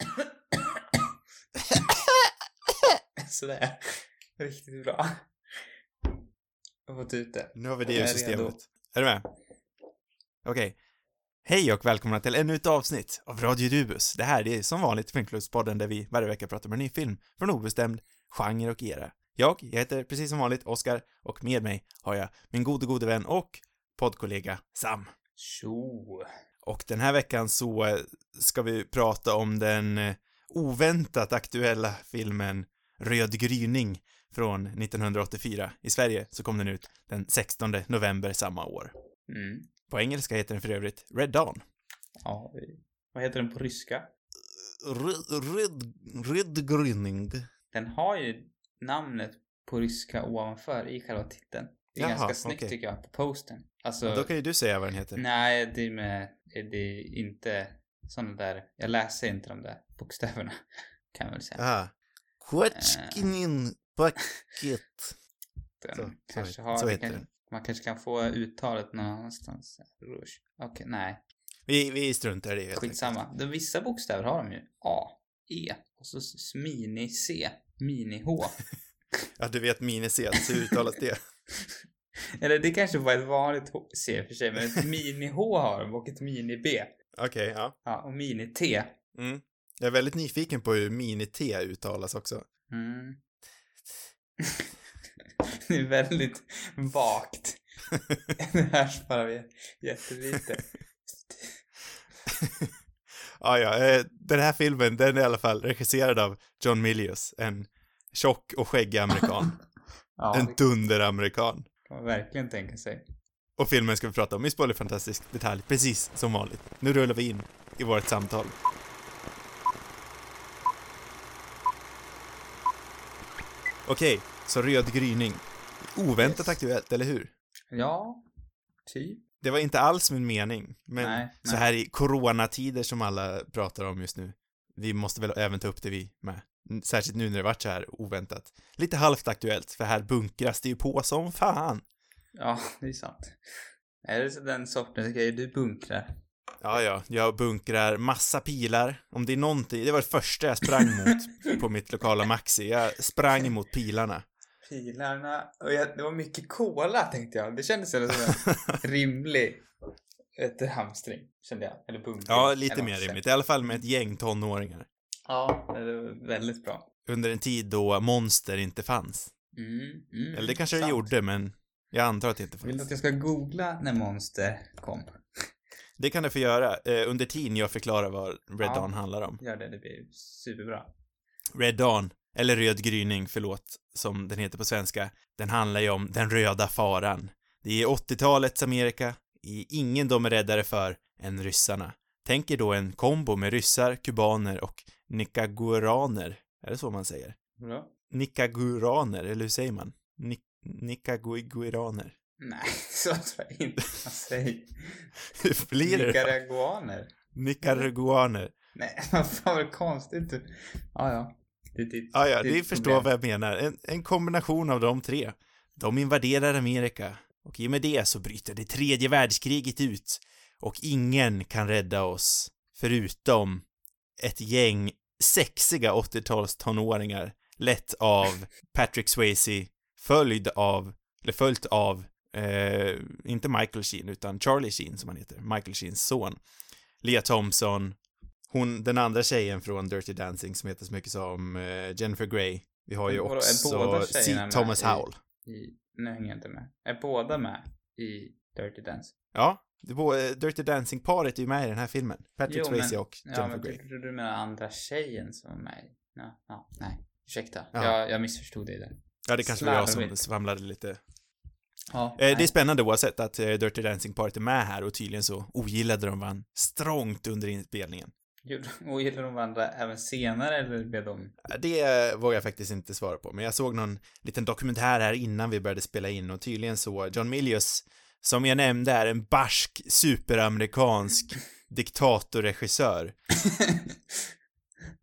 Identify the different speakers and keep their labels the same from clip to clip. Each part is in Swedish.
Speaker 1: Sådär. Riktigt bra. Jag har fått ut det.
Speaker 2: Nu har vi det ur systemet. Är du med? Okej. Hej och välkomna till ännu ett avsnitt av Radio Dubus. Det här är som vanligt Filmklubbspodden där vi varje vecka pratar om en ny film från obestämd genre och era. Jag, jag heter precis som vanligt Oskar och med mig har jag min gode, gode vän och poddkollega Sam.
Speaker 1: Tjo.
Speaker 2: Och den här veckan så eh, ska vi prata om den eh, oväntat aktuella filmen Röd gryning från 1984. I Sverige så kom den ut den 16 november samma år.
Speaker 1: Mm.
Speaker 2: På engelska heter den för övrigt Red Dawn.
Speaker 1: Ja, vad heter den på ryska?
Speaker 2: Red, red, gryning.
Speaker 1: Den har ju namnet på ryska ovanför i själva titeln. Det är
Speaker 2: Jaha,
Speaker 1: ganska snyggt
Speaker 2: okej.
Speaker 1: tycker jag, på postern. Alltså,
Speaker 2: Då kan ju du säga vad den heter.
Speaker 1: nej, det är med, det är inte sådana där, jag läser inte de där bokstäverna, kan jag väl säga.
Speaker 2: Aha. Quatchkinin paket.
Speaker 1: Den
Speaker 2: Så,
Speaker 1: kanske har,
Speaker 2: heter
Speaker 1: kan, man kanske kan få uttalet någonstans. Rouge. Okej, nej.
Speaker 2: Vi, vi struntar i det.
Speaker 1: Skitsamma. De, vissa bokstäver har de ju. A, E och så mini-C, mini-H.
Speaker 2: Ja, du vet mini-C, så uttalas det.
Speaker 1: Eller det kanske var ett vanligt C för sig, men ett mini-H har de och ett mini-B.
Speaker 2: Okej, ja.
Speaker 1: Ja, och mini-T.
Speaker 2: Mm. Jag är väldigt nyfiken på hur mini-T uttalas också.
Speaker 1: Mm. det är väldigt vagt. det hörs bara jä- jättelite.
Speaker 2: Ja, ja, eh, den här filmen, den är i alla fall regisserad av John Milius, en tjock och skäggig amerikan.
Speaker 1: Ja,
Speaker 2: en dunderamerikan.
Speaker 1: Kan man verkligen tänka sig.
Speaker 2: Och filmen ska vi prata om i Spoilerfantastisk detalj, precis som vanligt. Nu rullar vi in i vårt samtal. Okej, så Röd gryning. Oväntat
Speaker 1: Yes.
Speaker 2: aktuellt, eller hur?
Speaker 1: Ja, typ.
Speaker 2: Det var inte alls min mening, men
Speaker 1: Nej,
Speaker 2: så
Speaker 1: nej.
Speaker 2: här i coronatider som alla pratar om just nu, vi måste väl även ta upp det vi med. Särskilt nu när det varit så här oväntat. Lite halvt aktuellt, för här bunkras det ju på som fan.
Speaker 1: Ja, det är sant. Är det så den sortens grejer du bunkrar?
Speaker 2: Ja, ja, jag bunkrar massa pilar. Om det är någonting, det var det första jag sprang mot på mitt lokala Maxi. Jag sprang mot pilarna.
Speaker 1: Pilarna, och jag, det var mycket cola tänkte jag. Det kändes som en rimlig ett hamstring, kände jag. Eller bunkring.
Speaker 2: Ja, lite mer rimligt. I alla fall med ett gäng tonåringar.
Speaker 1: Ja, det var väldigt bra.
Speaker 2: Under en tid då monster inte fanns.
Speaker 1: Mm, mm,
Speaker 2: Eller det kanske det gjorde, men jag antar att det inte
Speaker 1: Vill du
Speaker 2: fanns.
Speaker 1: att jag ska googla när Monster kom?
Speaker 2: Det kan du få göra eh, under tiden jag förklarar vad Red
Speaker 1: Ja.
Speaker 2: Dawn handlar om.
Speaker 1: Gör det, det blir superbra.
Speaker 2: Red Dawn, eller Röd gryning, förlåt, som den heter på svenska, den handlar ju om den röda faran. Det är 80-talets Amerika, i ingen de är räddare för än ryssarna. Tänk er då en kombo med ryssar, kubaner och nicaraguaner. Är det så man säger?
Speaker 1: Bra.
Speaker 2: Nicaraguaner, eller hur säger man? Ni Nicaraguaner.
Speaker 1: Nej, så tror jag inte man säger.
Speaker 2: Hur blir det?
Speaker 1: Nicaraguaner.
Speaker 2: Nicaraguaner.
Speaker 1: Nej, vad fan vad konstigt. du- Ja, ja. Det
Speaker 2: Ja, ja,
Speaker 1: ditt
Speaker 2: ni förstår vad jag menar. En, en kombination av de tre. De invaderar Amerika. Och i och med det så bryter det tredje världskriget ut. Och ingen kan rädda oss. Förutom ett gäng sexiga 80-tals tonåringar. Lett av Patrick Swayze. Följd av, eller följt av, eh, inte Michael Sheen utan Charlie Sheen som han heter. Michael Sheens son. Lea Thompson. Hon, den andra tjejen från Dirty Dancing som heter så mycket som eh, Jennifer Grey. Vi har ju också Thomas Howell.
Speaker 1: I, nu hänger jag inte med. Är båda med i Dirty Dance?
Speaker 2: Ja, Dirty Dancing-paret är ju med i den här filmen. Patrick
Speaker 1: Jo,
Speaker 2: Swayze och
Speaker 1: Ja,
Speaker 2: Jennifer
Speaker 1: men
Speaker 2: Grey.
Speaker 1: tyckte du menar andra tjejen som var med i? Ja, ja nej. Ursäkta.
Speaker 2: Ja.
Speaker 1: Jag, jag missförstod dig där.
Speaker 2: Ja, det kanske var jag som svamlade lite.
Speaker 1: Ja,
Speaker 2: Eh, det är spännande oavsett att eh, Dirty Dancing-paret är med här och tydligen så ogillade de varandra strångt under inspelningen.
Speaker 1: Gillar de varandra även senare eller blev de...
Speaker 2: Eh, Det vågar jag faktiskt inte svara på, men jag såg någon liten dokumentär här innan vi började spela in och tydligen så John Milius, som jag nämnde är en barsk superamerikansk diktatorregissör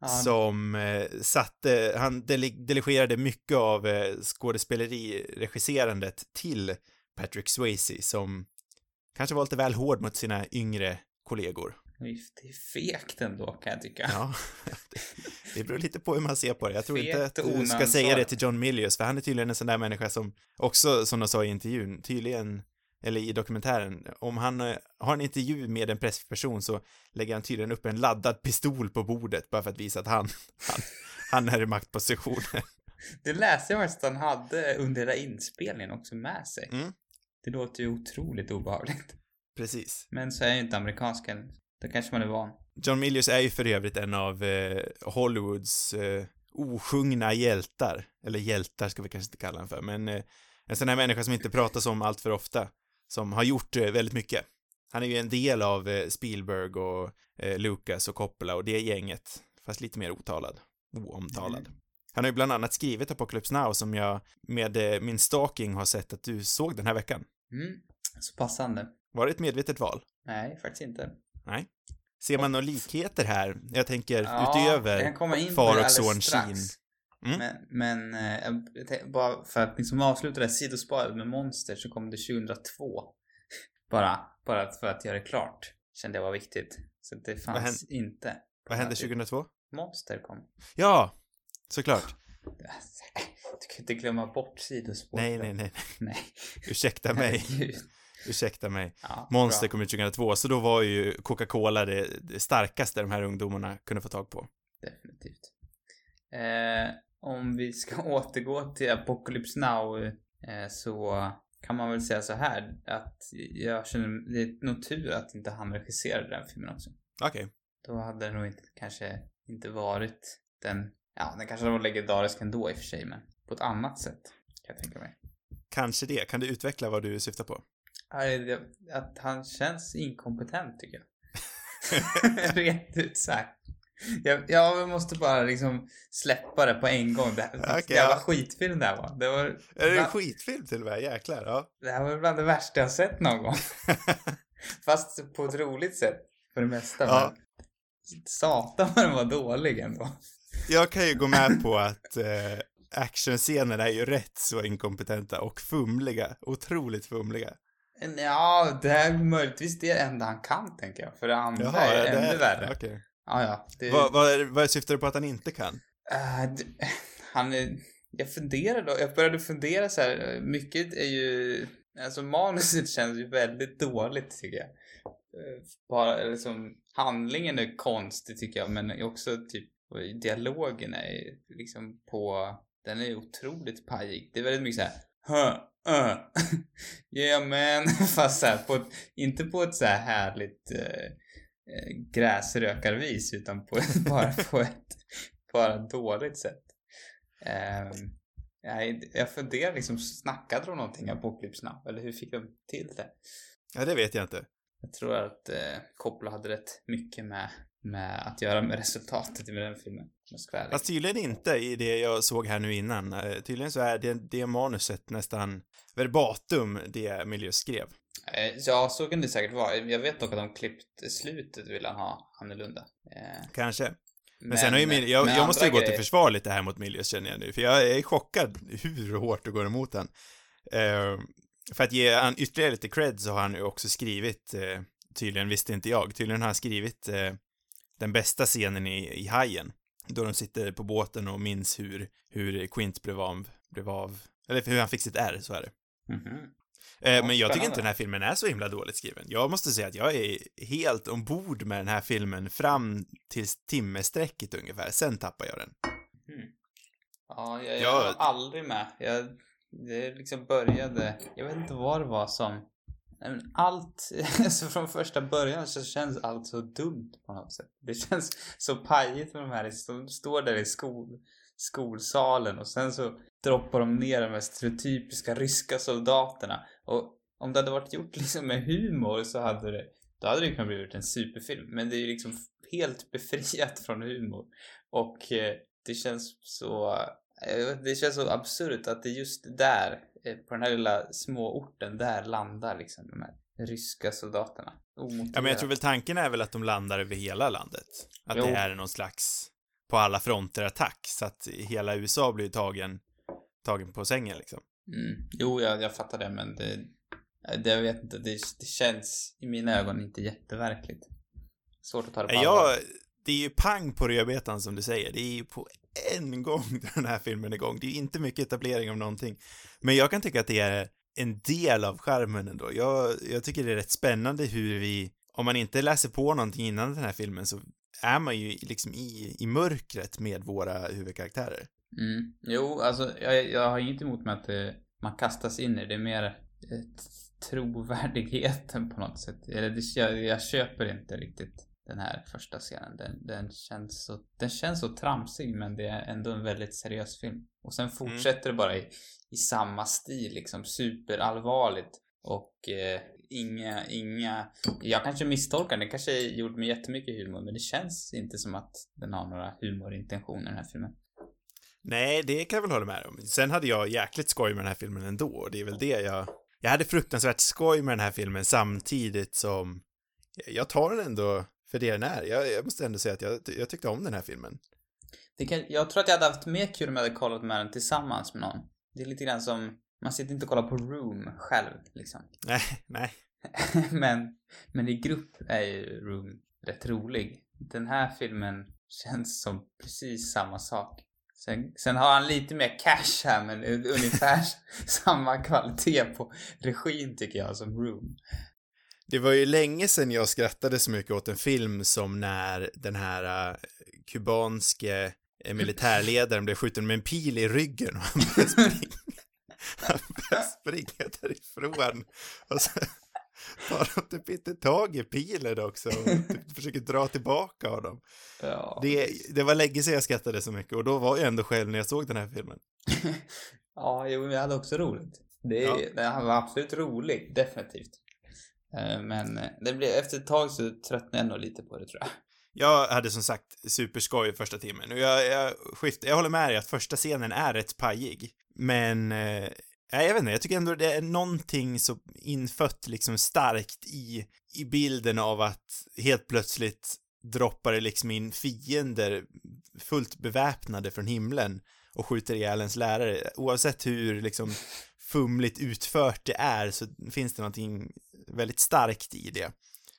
Speaker 2: som eh, satte, han dele- delegerade mycket av eh, skådespeleriregisserandet till Patrick Swayze som kanske var lite väl hård mot sina yngre kollegor.
Speaker 1: Det är fegt ändå kan jag tycka.
Speaker 2: Ja, det, beror lite på hur man ser på det. Jag tror
Speaker 1: Fet
Speaker 2: inte att du ska säga det till John Milius, för han är tydligen en sån där människa som också, som de sa i intervjun, tydligen, eller i dokumentären, om han eh, har en intervju med en pressperson så lägger han tydligen upp en laddad pistol på bordet bara för att visa att han, han, han är i maktpositioner.
Speaker 1: Det läste jag faktiskt att han hade under hela inspelningen också med sig.
Speaker 2: Mm.
Speaker 1: Det låter ju otroligt obehagligt.
Speaker 2: Precis.
Speaker 1: Men så är ju inte amerikansk än. Då kanske man är van.
Speaker 2: John Milius är ju för övrigt en av eh, Hollywoods eh, osjungna hjältar. Eller hjältar ska vi kanske inte kalla honom för, men eh, en sån här människa som inte pratas om allt för ofta. Som har gjort eh, väldigt mycket. Han är ju en del av eh, Spielberg och eh, Lucas och Coppola och det gänget. Fast lite mer otalad. Oomtalad.
Speaker 1: Mm.
Speaker 2: Han har ju bland annat skrivit Apocalypse Now som jag med min stalking har sett att du såg den här veckan.
Speaker 1: Mm. Så passande.
Speaker 2: Var det ett medvetet val?
Speaker 1: Nej, faktiskt inte.
Speaker 2: Nej. Ser man några likheter här? Jag tänker
Speaker 1: jag
Speaker 2: utöver far och son. Sheen. Mm.
Speaker 1: Men, men eh, bara för att liksom avsluta det här sidospåret med Monster så kom det 2002. Bara, bara för att göra det klart. Kände jag var viktigt. Så det
Speaker 2: Vad
Speaker 1: fanns inte.
Speaker 2: Vad hände
Speaker 1: Ja, det-
Speaker 2: 2002?
Speaker 1: Monster kom.
Speaker 2: Ja, såklart.
Speaker 1: Du kan inte glömma bort sidospåret.
Speaker 2: Nej, nej, nej.
Speaker 1: nej.
Speaker 2: Ursäkta mig. Ursäkta mig.
Speaker 1: Ja,
Speaker 2: Monster
Speaker 1: bra.
Speaker 2: kom ut 2002, så då var ju Coca-Cola det, det starkaste de här ungdomarna kunde få tag på.
Speaker 1: Definitivt. Eh, om vi ska återgå till Apocalypse Now eh, så kan man väl säga så här att jag känner det är nog tur att inte han regisserade den filmen också.
Speaker 2: Okej.
Speaker 1: Då hade det nog inte, kanske inte varit den, ja den kanske var legendarisk ändå i och för sig men på ett annat sätt kan jag tänka mig.
Speaker 2: Kanske det. Kan du utveckla vad du syftar på?
Speaker 1: Att han känns inkompetent tycker jag. Rent ut sagt. Jag, jag måste bara liksom släppa det på en gång. Det här, jävla
Speaker 2: ja.
Speaker 1: skitfilm det här var. Det var,
Speaker 2: Är det en skitfilm till och med? Jäklar, ja.
Speaker 1: det här var bland det värsta jag sett någon gång. Fast på ett roligt sätt för det mesta.
Speaker 2: Ja.
Speaker 1: Men satan vad den var dålig ändå.
Speaker 2: Jag kan ju gå med på att eh, actionscenerna är ju rätt så inkompetenta och fumliga. Otroligt fumliga.
Speaker 1: Ja, det är möjligtvis det enda han kan tänker jag. För det andra är
Speaker 2: det
Speaker 1: ännu värre.
Speaker 2: Okej.
Speaker 1: Ja, ja. Det,
Speaker 2: Vad, vad, vad syftar du på att han inte kan?
Speaker 1: Äh, d- han är, jag funderar då, jag började fundera så här, mycket är ju, alltså manuset känns ju väldigt dåligt tycker jag. Eh, Bara liksom, handlingen är konstig tycker jag, men också typ dialogen är liksom på, den är otroligt pajig. Det är väldigt mycket så här, huh, uh, yeah man, fast så här, på inte på ett så här härligt eh, gräsrökarvis utan på, bara på ett bara dåligt sätt. Um, jag, jag funderar liksom, snackade de någonting Apocalypse Now? Eller hur fick de till det?
Speaker 2: Ja, det vet jag inte.
Speaker 1: Jag tror att eh, Coppola hade rätt mycket med, med att göra med resultatet med den filmen.
Speaker 2: Fast tydligen inte i det jag såg här nu innan. Eh, Tydligen så är det, det manuset nästan verbatim det Milius skrev.
Speaker 1: Eh, Ja, så kan det säkert vara. Jag vet dock att de klippt slutet vill han ha annorlunda. Eh,
Speaker 2: Kanske. Men, sen har ju
Speaker 1: men
Speaker 2: Mil- jag,
Speaker 1: men
Speaker 2: jag måste ju gå till försvar lite här mot Milius känner jag nu, för jag är chockad hur hårt du går emot han. Eh, för att ge han ytterligare lite cred så har han ju också skrivit, eh, tydligen visste inte jag, tydligen har han skrivit eh, den bästa scenen i, i Hajen. Då de sitter på båten och minns hur, hur Quint blev av, blev av, eller hur han fick sitt R, så är det.
Speaker 1: Mhm.
Speaker 2: Eh,
Speaker 1: Ja,
Speaker 2: men jag tycker inte den här filmen är så himla dåligt skriven. Jag måste säga att jag är helt ombord med den här filmen fram till timmesträcket ungefär. Sen tappar jag den.
Speaker 1: Mm. Ja, jag, jag
Speaker 2: Ja.
Speaker 1: var aldrig med. Jag, det liksom började, jag vet inte vad det var som, allt, alltså från första början så känns allt så dumt på något sätt. Det känns så pajigt med de här som står där i skol, skolsalen och sen så droppar de ner de här stereotypiska ryska soldaterna. Och om det hade varit gjort liksom med humor så hade det, då hade det kunnat bli en superfilm. Men det är ju liksom helt befriat från humor. Och eh, det känns så eh, det känns så absurt att det just där eh, på den här lilla små orten där landar liksom de här ryska soldaterna. Omotiverat.
Speaker 2: Ja, men jag tror väl tanken är väl att de landar över hela landet. Att
Speaker 1: Jo.
Speaker 2: det är någon slags på alla fronter attack, så att hela USA blir tagen, tagen på sängen liksom.
Speaker 1: Mm. Jo, jag, jag fattar det men det, det jag vet inte, det, det känns i mina ögon inte jätteverkligt. Svårt att ta det på allvar.
Speaker 2: Jag, det är ju pang på rödbetan som du säger. Det är ju på en gång den här filmen är igång. Det är ju inte mycket etablering av någonting. Men jag kan tycka att det är en del av skärmen ändå. Jag, jag tycker det är rätt spännande hur vi, om man inte läser på någonting innan den här filmen så är man ju liksom i, i mörkret med våra huvudkaraktärer.
Speaker 1: Mm. Jo, alltså jag, jag har inget emot med att det, man kastas in i det. Det är mer ett, trovärdigheten på något sätt. Eller det, jag, jag köper inte riktigt den här första scenen. Den, den, känns så, den känns så tramsig men det är ändå en väldigt seriös film. Och sen fortsätter det bara i, i samma stil liksom. Superallvarligt. Och eh, inga, inga... Jag kanske misstolkar den. kanske är gjord med jättemycket humor men det känns inte som att den har några humorintentioner den här filmen.
Speaker 2: Nej, det kan jag väl hålla med om. Sen hade jag jäkligt skoj med den här filmen ändå, och det är väl det jag... Jag hade fruktansvärt skoj med den här filmen samtidigt som jag tar den ändå för det den är. Jag, jag måste ändå säga att jag, jag tyckte om den här filmen.
Speaker 1: Kan, jag tror att jag hade haft mer kul om jag hade kollat med den tillsammans med någon. Det är lite grann som, man sitter inte och kollar på Room själv liksom.
Speaker 2: Nej, nej.
Speaker 1: men, men i grupp är ju Room rätt rolig. Den här filmen känns som precis samma sak. Sen, sen har han lite mer cash här men ungefär samma kvalitet på regin tycker jag som Room.
Speaker 2: Det var ju länge sedan jag skrattade så mycket åt en film som när den här uh, kubanske uh, militärledaren blev skjuten med en pil i ryggen och han började springa, han började springa därifrån. Och så tar de typ inte tag i pilen också och typ försöker dra tillbaka honom.
Speaker 1: Ja.
Speaker 2: Det, det var länge sedan jag skrattade så mycket och då var jag ändå själv när jag såg den här filmen.
Speaker 1: ja, jo, men jag hade också roligt. Det,
Speaker 2: Ja.
Speaker 1: Den var absolut rolig, definitivt. Eh, Men eh, det blev, efter ett tag så tröttnade jag nog lite på det tror jag.
Speaker 2: Jag hade som sagt superskoj i första timmen och jag, jag skiftar, jag håller med dig att första scenen är rätt pajig. Men, eh, jag vet inte, jag tycker ändå det är någonting så infött liksom starkt i, i bilden av att helt plötsligt droppar det liksom in fiender fullt beväpnade från himlen och skjuter ihjäl ens lärare. Oavsett hur liksom fumligt utfört det är så finns det någonting väldigt starkt i det.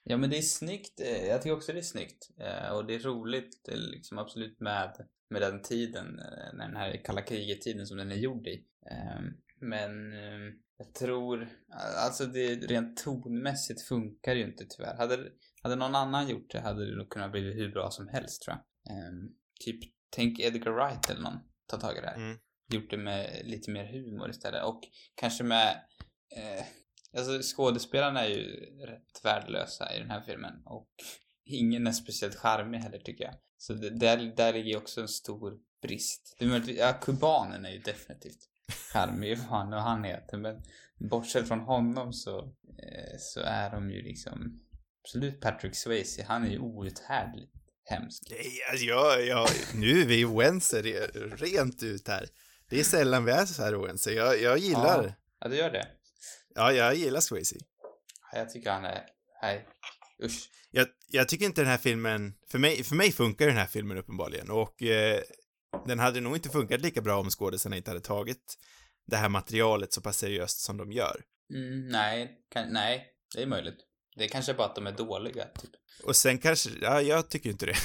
Speaker 1: Ja men det är snyggt, eh, jag tycker också det är snyggt. Eh, och det är roligt eh, liksom absolut med, med den tiden, när den här kalla kriget-tiden som den är gjord i. Ehm, men eh, jag tror, alltså det rent tonmässigt funkar ju inte tyvärr. Hade, hade någon annan gjort det hade det nog kunnat bli hur bra som helst tror jag. Eh, Typ, tänk Edgar Wright eller någon, ta tag i det här.
Speaker 2: Mm.
Speaker 1: Gjort det med lite mer humor istället och kanske med eh, Alltså skådespelarna är ju rätt värdelösa i den här filmen och ingen är speciellt charmig heller tycker jag. Så det, där, där ligger också en stor brist. Det är möjligt, ja, kubanen är ju definitivt charmig vad han och han heter men bortsett från honom så, eh, så är de ju liksom absolut Patrick Swayze, han är ju outhärdligt hemsk.
Speaker 2: Nej, alltså jag, jag, nu är vi oense re- rent ut här. Det är sällan vi är så här oense. Jag, jag gillar,
Speaker 1: Ja. Ja, du gör det?
Speaker 2: ja, jag gillar Swayze.
Speaker 1: Ja, Jag tycker han är, nej, usch.
Speaker 2: Jag, jag tycker inte den här filmen, för mig, för mig funkar den här filmen uppenbarligen och eh, den hade nog inte funkat lika bra om skådespelarna inte hade tagit det här materialet så pass seriöst som de gör.
Speaker 1: Mm, nej, kan, nej, det är möjligt. Det är kanske bara att de är dåliga, typ.
Speaker 2: Och sen kanske, ja, jag tycker inte det.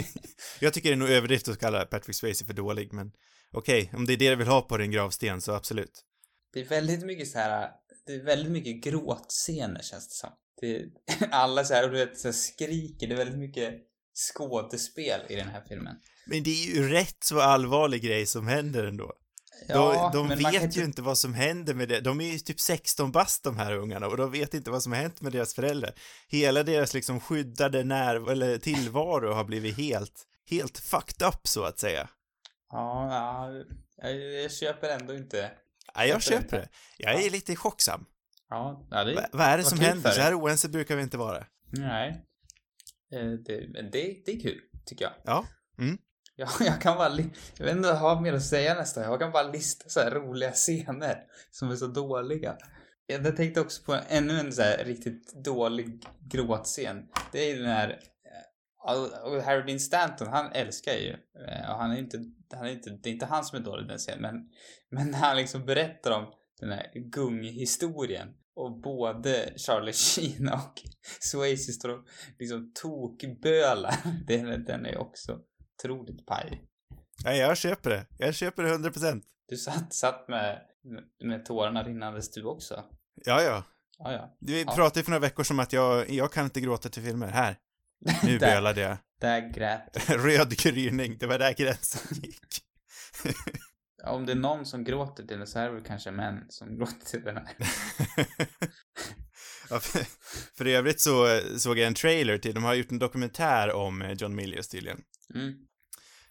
Speaker 2: jag tycker det är nog överdrift att kalla Patrick Swayze för dålig, men okej, om det är det du vill ha på din gravsten så absolut.
Speaker 1: Det är väldigt mycket så här, det är väldigt mycket gråtscener känns det som. Det är, alla så här, och du vet, så här skriker, det är väldigt mycket skådespel i den här filmen.
Speaker 2: Men det är ju rätt så allvarlig grej som händer ändå. de de
Speaker 1: man
Speaker 2: vet ju inte vad som händer med det. De är ju typ 16 bast de här ungarna och de vet inte vad som har hänt med deras föräldrar. Hela deras liksom skyddade när eller tillvaro har blivit helt, helt fucked up så att säga.
Speaker 1: Ja, ja jag, jag köper ändå inte.
Speaker 2: Ja, jag
Speaker 1: Köper
Speaker 2: köper
Speaker 1: inte.
Speaker 2: det. Jag är
Speaker 1: Ja.
Speaker 2: lite chocksam.
Speaker 1: Ja, ja det,
Speaker 2: Va, vad är det som händer? Så här oense brukar vi inte vara.
Speaker 1: nej. Eh, Det, det, det är kul, tycker jag.
Speaker 2: Ja. Mm.
Speaker 1: Jag, jag kan bara, jag vet inte vad jag har mer att säga nästan. Jag kan bara lista så här roliga scener som är så dåliga. Jag tänkte också på ännu en så här riktigt dålig gråtscen. Det är ju den här, eh, och Harry Dean Stanton, han älskar ju, eh, och han är inte, han är inte, det är inte han som är dålig i den scenen, men, men när han liksom berättar om den här gunghistorien och både Charlie Sheen och Swayze står och liksom tokbölar. Den, den är också otroligt paj.
Speaker 2: Nej, jag köper det. Jag köper det 100%.
Speaker 1: Du satt, satt med, med tårarna rinnandes du också.
Speaker 2: Ja, ja.
Speaker 1: Ja, ja.
Speaker 2: Vi
Speaker 1: Ja.
Speaker 2: pratade för några veckor som att jag, jag kan inte gråta till filmer. Här. Nu
Speaker 1: Där.
Speaker 2: bölade jag.
Speaker 1: Där grät
Speaker 2: Röd gryning, det var där gränsen gick.
Speaker 1: Om det är någon som gråter till det så är det väl kanske män som gråter till den här.
Speaker 2: ja, för, för övrigt så såg jag en trailer till, de har gjort en dokumentär om eh, John Milius tydligen.
Speaker 1: Mm.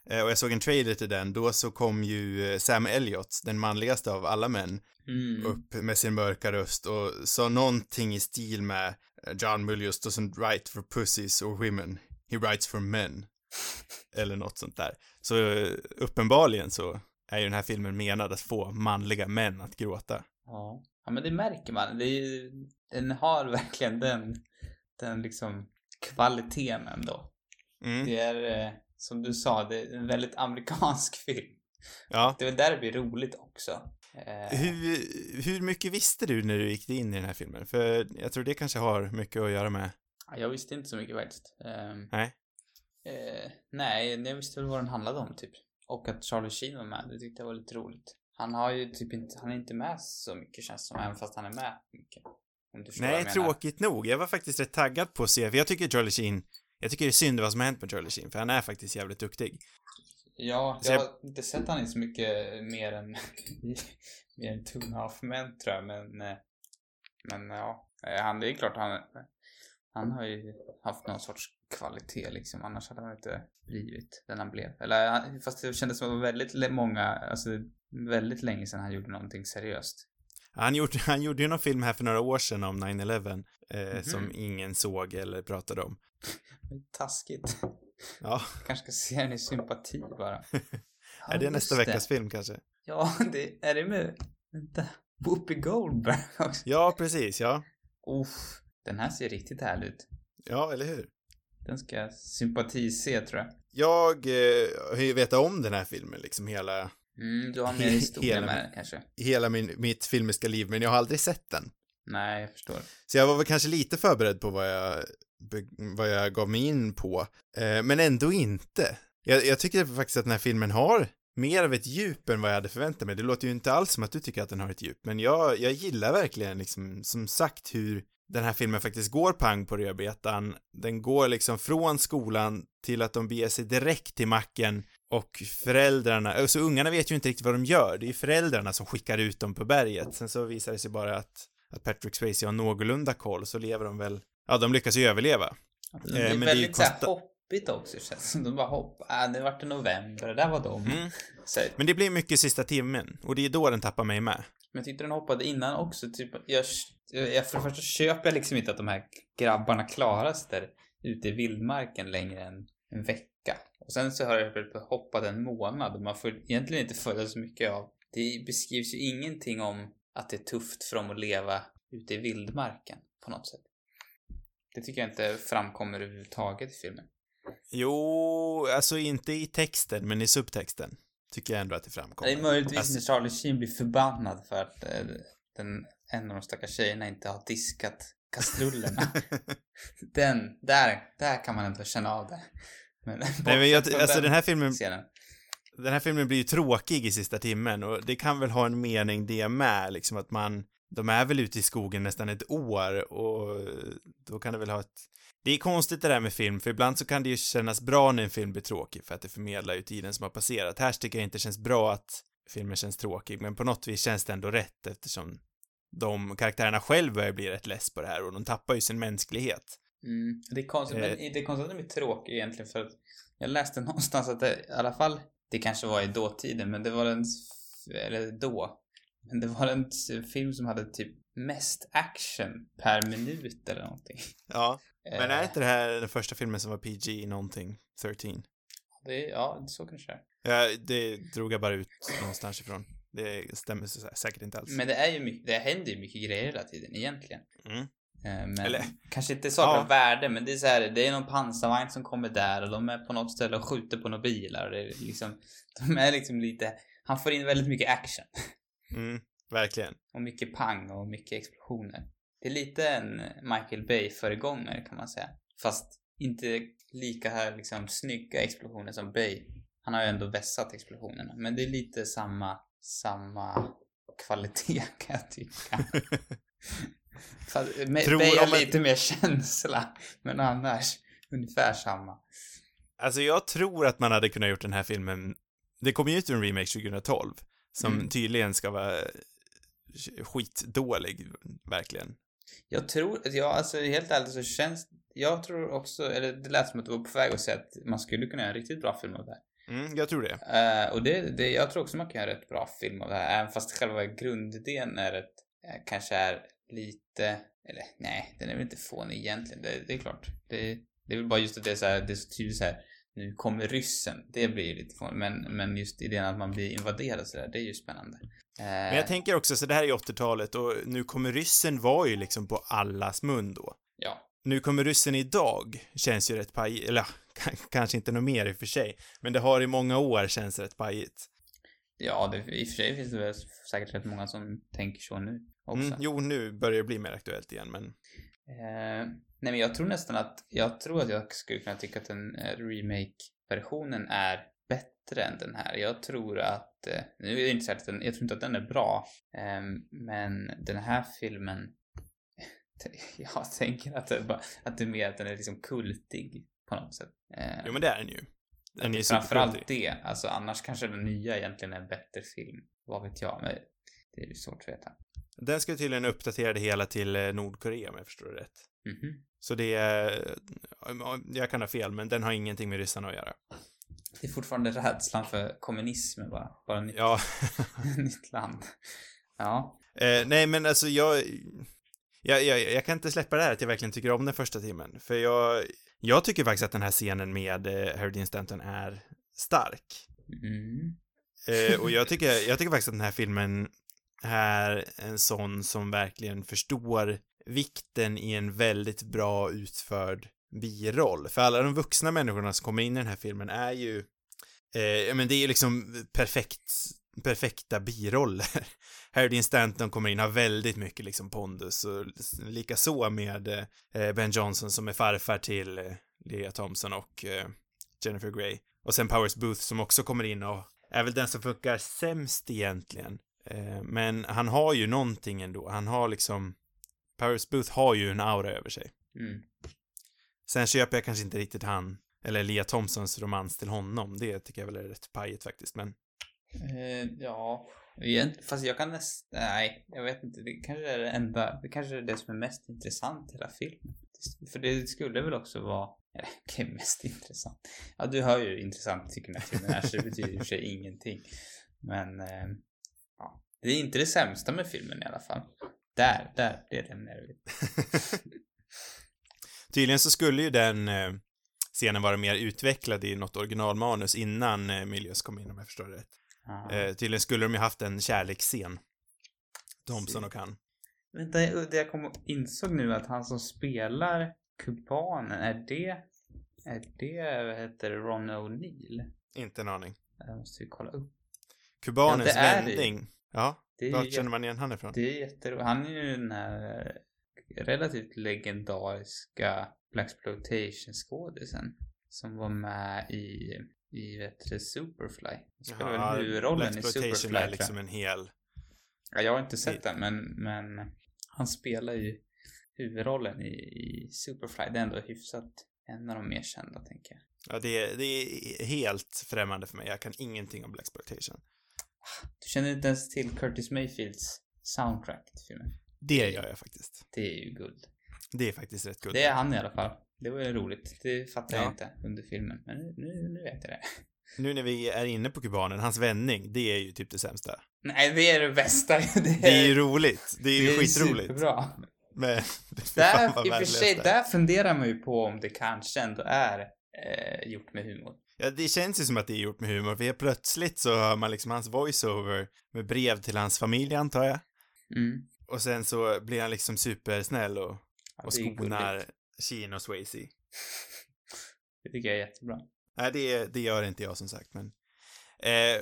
Speaker 2: Eh, Och jag såg en trailer till den, då så kom ju eh, Sam Elliot, den manligaste av alla män,
Speaker 1: Mm.
Speaker 2: upp med sin mörka röst och sa någonting i stil med eh, John Milius doesn't write for pussies or women, he writes for men. Eller något sånt där. Så uppenbarligen så är ju den här filmen menad att få manliga män att gråta.
Speaker 1: Ja. ja, men det märker man. Det ju- den har verkligen den, den liksom kvaliteten ändå.
Speaker 2: Mm.
Speaker 1: Det är, som du sa, det är en väldigt amerikansk film.
Speaker 2: Ja.
Speaker 1: Det var där det blir roligt också. Eh,
Speaker 2: Hur, hur mycket visste du när du gick in i den här filmen? För jag tror det kanske har mycket att göra med...
Speaker 1: Jag visste inte så mycket faktiskt. Ehm,
Speaker 2: Nej.
Speaker 1: Eh, nej, jag visste väl vad den handlade om typ. Och att Charlie Sheen var med, det tyckte jag var lite roligt. Han har ju typ inte, han är inte med så mycket känns som, även fast han är med mycket.
Speaker 2: Nej, tråkigt nog. Jag var faktiskt rätt taggad på att se, för jag tycker Charlie Sheen, jag tycker det är synd vad som har hänt med Charlie Sheen, för han är faktiskt jävligt duktig.
Speaker 1: Ja, jag
Speaker 2: jag-
Speaker 1: har inte sett han i så mycket mer än, mer än Two and a Half Men tror jag, men, eh, men ja. Eh, Han, det är klart han, han har ju haft någon sorts kvalitet liksom, annars hade han inte blivit den han blev. Eller, fast det kändes som att det var väldigt många, alltså väldigt länge sedan han gjorde någonting seriöst.
Speaker 2: Han gjorde, han gjorde ju någon film här för några år sedan om 9-11, eh,
Speaker 1: Mhm.
Speaker 2: som ingen såg eller pratade om.
Speaker 1: Taskigt.
Speaker 2: Ja,
Speaker 1: Kanske ska se den i sympati bara. Ja,
Speaker 2: är det nästa
Speaker 1: just
Speaker 2: veckas film kanske?
Speaker 1: Ja, det, är det med, vänta, Whoopi Goldberg också?
Speaker 2: Ja, precis, ja.
Speaker 1: Uff, den här ser riktigt härlig ut.
Speaker 2: Ja, eller hur?
Speaker 1: Den ska jag sympatise tror jag.
Speaker 2: Jag eh, har ju vetat om den här filmen liksom hela,
Speaker 1: Mm, du har mer historia
Speaker 2: Hela
Speaker 1: med den kanske?
Speaker 2: hela min, mitt filmiska liv, men jag har aldrig sett den.
Speaker 1: Nej, jag förstår.
Speaker 2: Så jag var väl kanske lite förberedd på vad jag, vad jag gav mig in på, eh, men ändå inte. Jag, jag tycker faktiskt att den här filmen har mer av ett djup än vad jag hade förväntat mig. Det låter ju inte alls som att du tycker att den har ett djup, men jag, jag gillar verkligen liksom, som sagt, hur den här filmen faktiskt går pang på rödbetan. Den går liksom från skolan till att de beger sig direkt till macken och föräldrarna, alltså ungarna vet ju inte riktigt vad de gör. Det är ju föräldrarna som skickar ut dem på berget. Sen så visar det sig bara att, att Patrick Swayze har någorlunda koll, så lever de väl, ja, de lyckas ju överleva.
Speaker 1: Det är
Speaker 2: men det är
Speaker 1: väldigt
Speaker 2: konsta-
Speaker 1: hoppigt också känns det som. De bara hoppar, äh, det vart i november, det där var de.
Speaker 2: Mm.
Speaker 1: Så,
Speaker 2: Men det blir mycket sista timmen, och det är då den tappar mig med.
Speaker 1: men jag tyckte den hoppade innan också, typ, jag, jag, för det första köper jag liksom inte att de här grabbarna klarar sig där ute i vildmarken längre än en vecka. Och sen så har jag hoppat en månad och man får egentligen inte följa så mycket av. Det beskrivs ju ingenting om att det är tufft för dem att leva ute i vildmarken på något sätt. Det tycker jag inte framkommer överhuvudtaget i filmen.
Speaker 2: Jo, alltså inte i texten, men i subtexten. Tycker jag ändå att det
Speaker 1: Det
Speaker 2: framkommer.
Speaker 1: är möjligtvis
Speaker 2: Alltså-
Speaker 1: när Charlie Sheen blir förbannad för att eh, den, en av de stackars tjejerna inte har diskat kastrullerna. den, där, där kan man ändå känna av det. Men,
Speaker 2: Nej, men jag, alltså den här filmen,
Speaker 1: scenen.
Speaker 2: den här filmen blir ju tråkig i sista timmen och det kan väl ha en mening det med, liksom att man, de är väl ute i skogen nästan ett år och då kan det väl ha ett det är konstigt det där med film, för ibland så kan det ju kännas bra när en film blir tråkig för att det förmedlar ju tiden som har passerat. Här tycker jag inte känns bra att filmen känns tråkig, men på något vis känns det ändå rätt eftersom de karaktärerna själva börjar bli rätt less på det här och de tappar ju sin mänsklighet.
Speaker 1: Mm, det är konstigt,
Speaker 2: Eh.
Speaker 1: men det är konstigt att den blir tråkig egentligen för att jag läste någonstans att det i alla fall, det kanske var i dåtiden, men det var en, eller då, men det var en film som hade typ mest action per minut eller någonting.
Speaker 2: Ja, men är
Speaker 1: Eh,
Speaker 2: inte det här den första filmen som var PG någonting? 13?
Speaker 1: det, ja, så kanske det är.
Speaker 2: Ja, det drog jag bara ut någonstans ifrån. Det stämmer säkert inte alls.
Speaker 1: Men det är ju mycket, det händer ju mycket grejer hela tiden egentligen.
Speaker 2: Mm.
Speaker 1: Eh, Men
Speaker 2: Eller-
Speaker 1: kanske inte saker
Speaker 2: Ja.
Speaker 1: värde, men det är så här, det är någon pansarvagn som kommer där och de är på något ställe och skjuter på några bilar och det är liksom, de är liksom lite, han får in väldigt mycket action.
Speaker 2: Mm. Verkligen.
Speaker 1: Och mycket pang och mycket explosioner. Det är lite en Michael Bay-föregångare kan man säga. Fast inte lika här liksom snygga explosioner som Bay. Han har ju ändå vässat explosionerna. Men det är lite samma, samma kvalitet kan jag tycka. Fast, med,
Speaker 2: Tror
Speaker 1: Bay har lite mer känsla. Men annars ungefär samma.
Speaker 2: Alltså jag tror att man hade kunnat gjort den här filmen, det kom ju ut en remake 2012, som
Speaker 1: Mm.
Speaker 2: tydligen ska vara skitdålig, verkligen.
Speaker 1: Jag tror, ja alltså helt ärligt så känns, jag tror också, eller det lät som att du var på väg att säga att man skulle kunna göra en riktigt bra film av det här.
Speaker 2: Mm, jag tror det.
Speaker 1: Eh, och det, det, jag tror också man kan göra ett bra film av det här, även fast själva grundidén är ett, eh, kanske är lite, eller nej, den är väl inte fånig egentligen, det, det är klart. Det, det är väl bara just att det är så här, det är så tydligt så här, nu kommer ryssen, det blir ju lite fånigt, men, men just idén att man blir invaderad så där, det är ju spännande. Eh,
Speaker 2: Men jag tänker också, så det här är 80-talet och nu kommer ryssen var ju liksom på allas mun då.
Speaker 1: ja,
Speaker 2: Nu kommer ryssen idag känns ju rätt pajigt, eller kanske inte något mer i och för sig, men det har i många år känts rätt pajigt.
Speaker 1: ja det, i och för sig finns det väl säkert rätt många som tänker så nu också.
Speaker 2: Mm, jo, nu börjar det bli mer aktuellt igen, men
Speaker 1: Eh, nej men jag tror nästan att, jag tror att jag skulle kunna tycka att den eh, remake-versionen är bättre än den här. Jag tror att, eh, nu är det inte säkert att den, jag tror inte att den är bra, eh, men den här filmen, jag tänker att det, är bara, att det är mer att den är liksom kultig på något sätt. Eh,
Speaker 2: jo men det är den ju. Den är
Speaker 1: Framförallt det, alltså annars kanske den nya egentligen är en bättre film. Vad vet jag, men det är ju svårt att veta.
Speaker 2: Den ska tydligen uppdatera det hela till eh, Nordkorea om jag förstår det rätt.
Speaker 1: Mhm.
Speaker 2: Så det är, jag kan ha fel, men den har ingenting med ryssarna att göra.
Speaker 1: Det är fortfarande rädslan för kommunismen bara, bara nytt,
Speaker 2: Ja,
Speaker 1: nytt land. Ja.
Speaker 2: eh, nej men alltså jag, jag, jag, jag kan inte släppa det här att jag verkligen tycker om den första timmen, för jag, jag tycker faktiskt att den här scenen med eh, Harry Stanton är stark.
Speaker 1: Mm.
Speaker 2: Eh, och jag tycker, jag tycker faktiskt att den här filmen är en sån som verkligen förstår vikten i en väldigt bra utförd biroll. För alla de vuxna människorna som kommer in i den här filmen är ju, eh, ja men det är ju liksom perfekt, perfekta biroller. Harry Dean Stanton kommer in, har väldigt mycket liksom pondus och likaså med eh, Ben Johnson som är farfar till eh, Lea Thompson och eh, Jennifer Grey. Och sen Powers Booth som också kommer in och är väl den som funkar sämst egentligen. Eh, men han har ju någonting ändå. Han har liksom... Powers Booth har ju en aura över sig.
Speaker 1: Mm.
Speaker 2: Sen köper jag kanske inte riktigt han, eller Lea Thompsons romans till honom. Det tycker jag väl är rätt pajigt faktiskt, men...
Speaker 1: Eh, ja, fast jag kan nästan, nej, jag vet inte, det kanske är det enda, det kanske är det som är mest intressant i hela filmen. För det skulle väl också vara, eller okej, mest intressant. Ja, du hör ju intressant tycker här filmen är, så det betyder i och för sig ingenting. Men, eh, det är inte det sämsta med filmen i alla fall. Där, där, det är den nervigt.
Speaker 2: Tydligen så skulle ju den eh, scenen vara mer utvecklad i något originalmanus innan eh, Milius kom in, om jag förstår det rätt. Eh, tydligen skulle de ju haft en kärleksscen. Thompson och han.
Speaker 1: Vänta, det jag kom och insåg nu att han som spelar kubanen, är det, är det, vad heter det, Ron O'Neill?
Speaker 2: Inte en aning.
Speaker 1: Jag måste ju kolla upp.
Speaker 2: Kubanens
Speaker 1: Ja, det det.
Speaker 2: vändning. Ja,
Speaker 1: Det
Speaker 2: vart känner man igen han ifrån?
Speaker 1: det är jätteroligt. Han är ju den här eh, relativt legendariska Blaxploitation-skådisen som var med i, i vet du, Superfly. Han spelar
Speaker 2: Ja,
Speaker 1: väl huvudrollen i Superfly,
Speaker 2: är liksom en hel...
Speaker 1: Ja, jag har inte sett den, men, men han spelar ju huvudrollen i, i Superfly. Det är ändå hyfsat en av de mer kända, tänker jag.
Speaker 2: Ja, det är, det är helt främmande för mig. Jag kan ingenting om Blaxploitation.
Speaker 1: Du känner inte ens till Curtis Mayfields soundtrack till filmen?
Speaker 2: Det gör jag faktiskt.
Speaker 1: Det är ju guld.
Speaker 2: Det är faktiskt rätt guld.
Speaker 1: Det är han i alla fall. Det var ju roligt. Det fattade
Speaker 2: Ja.
Speaker 1: jag inte under filmen. Men nu, nu, vet jag det.
Speaker 2: Nu när vi är inne på kubanen, hans vändning, det är ju typ det sämsta.
Speaker 1: Nej, det är det bästa. Det är,
Speaker 2: Det är ju roligt. Det är ju
Speaker 1: det är
Speaker 2: skitroligt.
Speaker 1: superbra.
Speaker 2: Men,
Speaker 1: Där,
Speaker 2: fan vad
Speaker 1: I och för sig,
Speaker 2: det är.
Speaker 1: där funderar man ju på om det kanske ändå är eh, gjort med humor.
Speaker 2: Ja, det känns ju som att det är gjort med humor, för plötsligt så hör man liksom hans voiceover med brev till hans familj, antar jag.
Speaker 1: Mm.
Speaker 2: Och sen så blir han liksom supersnäll och,
Speaker 1: Ja,
Speaker 2: och skonar. Sheen och Swayze.
Speaker 1: Det tycker jag är jättebra.
Speaker 2: Nej, det, det gör inte jag som sagt, men... Eh,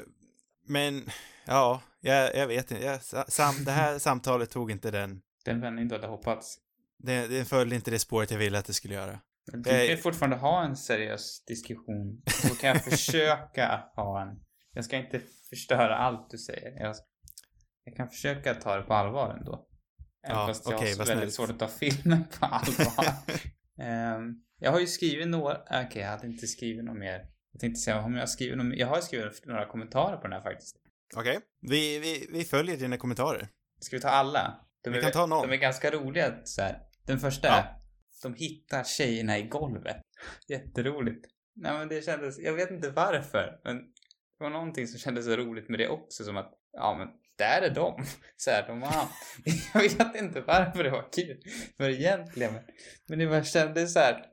Speaker 2: men, Ja, jag, jag vet inte. Jag, sam, det här samtalet tog inte den.
Speaker 1: Den vändning du hade hoppats.
Speaker 2: Det, det följde inte det spåret jag ville att det skulle göra.
Speaker 1: Du kan ju fortfarande ha en seriös diskussion. Då kan jag försöka ha en. Jag ska inte förstöra allt du säger. Jag, jag kan försöka ta det på allvar ändå. Även
Speaker 2: Ja,
Speaker 1: fast jag
Speaker 2: okej,
Speaker 1: har väldigt svårt att ta filmen på allvar. Ehm, jag har ju skrivit några, okej jag hade inte skrivit något mer. Jag tänkte säga om jag skrivit något. Jag har skrivit några kommentarer på den här faktiskt.
Speaker 2: Okej. Vi, vi, vi följer dina kommentarer.
Speaker 1: Ska vi ta alla? De
Speaker 2: Vi
Speaker 1: är,
Speaker 2: kan ta någon.
Speaker 1: De är ganska roliga så här. Den första
Speaker 2: Ja.
Speaker 1: De hittar tjejerna i golvet. Jätteroligt. Nej men det kändes, jag vet inte varför, men det var någonting som kändes så roligt med det också som att, ja men där är de. Så här, de har, jag vet inte varför det var kul. Var egentligen, men, men det bara kändes så här,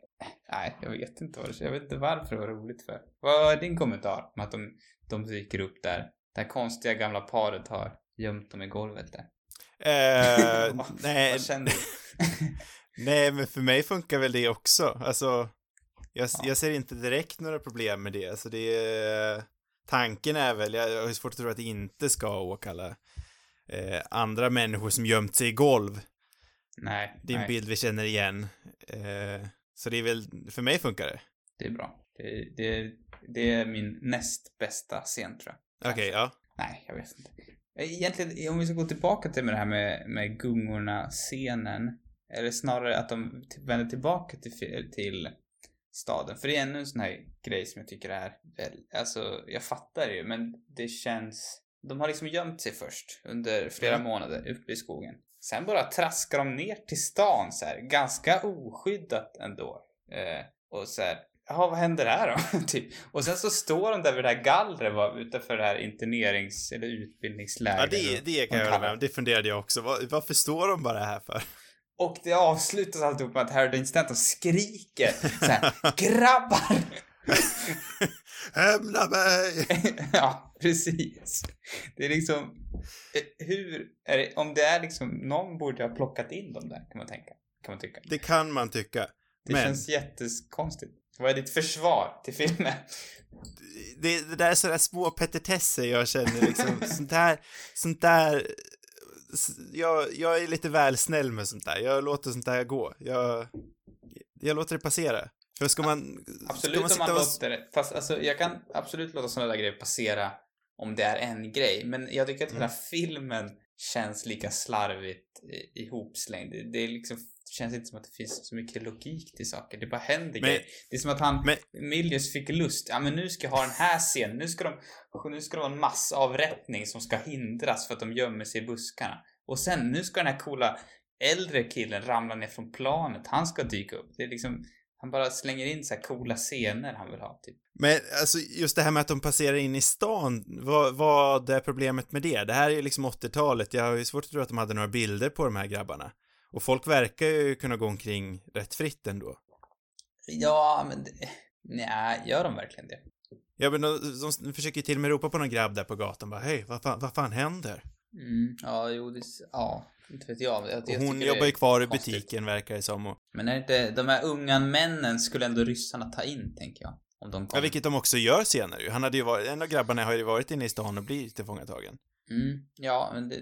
Speaker 1: nej jag vet inte vad det, jag vet inte varför det var roligt för. Vad är din kommentar om att de, de dyker upp där? Det här konstiga gamla paret har gömt dem i golvet där. Vad-
Speaker 2: nej,
Speaker 1: Vad känner du?
Speaker 2: Nej, men för mig funkar väl det också. Alltså, jag,
Speaker 1: Ja.
Speaker 2: jag ser inte direkt några problem med det. Alltså det är, tanken är väl, jag har svårt att tro att det inte ska åkalla eh, andra människor som gömt sig i golv.
Speaker 1: Nej,
Speaker 2: Det är en
Speaker 1: nej,
Speaker 2: bild vi känner igen. Eh, så det är väl, för mig funkar det.
Speaker 1: det är bra. Det, det, det är min näst bästa scen tror jag.
Speaker 2: Okej, ja.
Speaker 1: Nej, jag vet inte. Egentligen, om vi ska gå tillbaka till med det här med, med gungorna-scenen. Eller snarare att de vänder tillbaka till, till staden. För det är ännu en sån här grej som jag tycker är väl, alltså jag fattar ju men det känns, de har liksom gömt sig först under flera
Speaker 2: Ja.
Speaker 1: månader uppe i skogen. Sen bara traskar de ner till stan så här, ganska oskyddat ändå. Eh, och så här, jaha vad händer här då? typ. Och sen så står de där vid det här gallret va, utanför det här internerings eller utbildningslägret.
Speaker 2: Ja, det, det kan jag hålla
Speaker 1: kallar
Speaker 2: med om. Det funderade jag också. Var, varför står de bara här för?
Speaker 1: Och det avslutas alltihop med att Harry Stanton skriker så här, grabbar!
Speaker 2: Hämna mig!
Speaker 1: ja, precis. Det är liksom, eh, hur, är det, om det är liksom, någon borde ha plockat in dem där kan man tänka, kan man tycka.
Speaker 2: Det kan man tycka.
Speaker 1: Det
Speaker 2: Men
Speaker 1: känns jättekonstigt. Vad är ditt försvar till filmen?
Speaker 2: det, det där är sådana små petitesser jag känner liksom. sånt där, sånt där. Jag, jag är lite väl snäll med sånt där. Jag låter sånt där gå. Jag, jag låter det passera. För ska man...
Speaker 1: Absolut om
Speaker 2: ska
Speaker 1: man
Speaker 2: man sitta och...
Speaker 1: låter det, fast alltså jag kan absolut låta sådana där grejer passera om det är en grej, men jag tycker att
Speaker 2: Mm.
Speaker 1: hela filmen känns lika slarvigt ihopslängd. Det är liksom, det känns inte som att det finns så mycket logik till saker. Det bara händer
Speaker 2: Men-
Speaker 1: grejer. Det är som att han,
Speaker 2: men-
Speaker 1: Milius fick lust. Ja men nu ska jag ha den här scenen. Nu ska de, nu ska det vara en massavrättning som ska hindras för att de gömmer sig i buskarna. Och sen, nu ska den här coola äldre killen ramla ner från planet. Han ska dyka upp. Det är liksom, han bara slänger in så här coola scener han vill ha, typ.
Speaker 2: Men alltså just det här med att de passerar in i stan, vad, vad är problemet med det? Det här är ju liksom 80-talet, jag har ju svårt att tro att de hade några bilder på de här grabbarna. Och folk verkar ju kunna gå omkring rätt fritt ändå.
Speaker 1: Ja, men det, nej, gör de verkligen det?
Speaker 2: Ja men de, de försöker till och med ropa på någon grabb där på gatan bara hej, vad fan, vad fan händer?
Speaker 1: Mm, ja, jo, det, ja, inte vet jag. jag, jag
Speaker 2: hon jobbar ju kvar i
Speaker 1: konstigt.
Speaker 2: butiken verkar det som och,
Speaker 1: Men är det inte, de här unga männen skulle ändå ryssarna ta in, tänker jag. Om de
Speaker 2: ja vilket de också gör senare ju. Han hade ju varit, en av grabbarna har ju varit inne i stan och blivit tillfångatagen.
Speaker 1: Mm, ja, men det,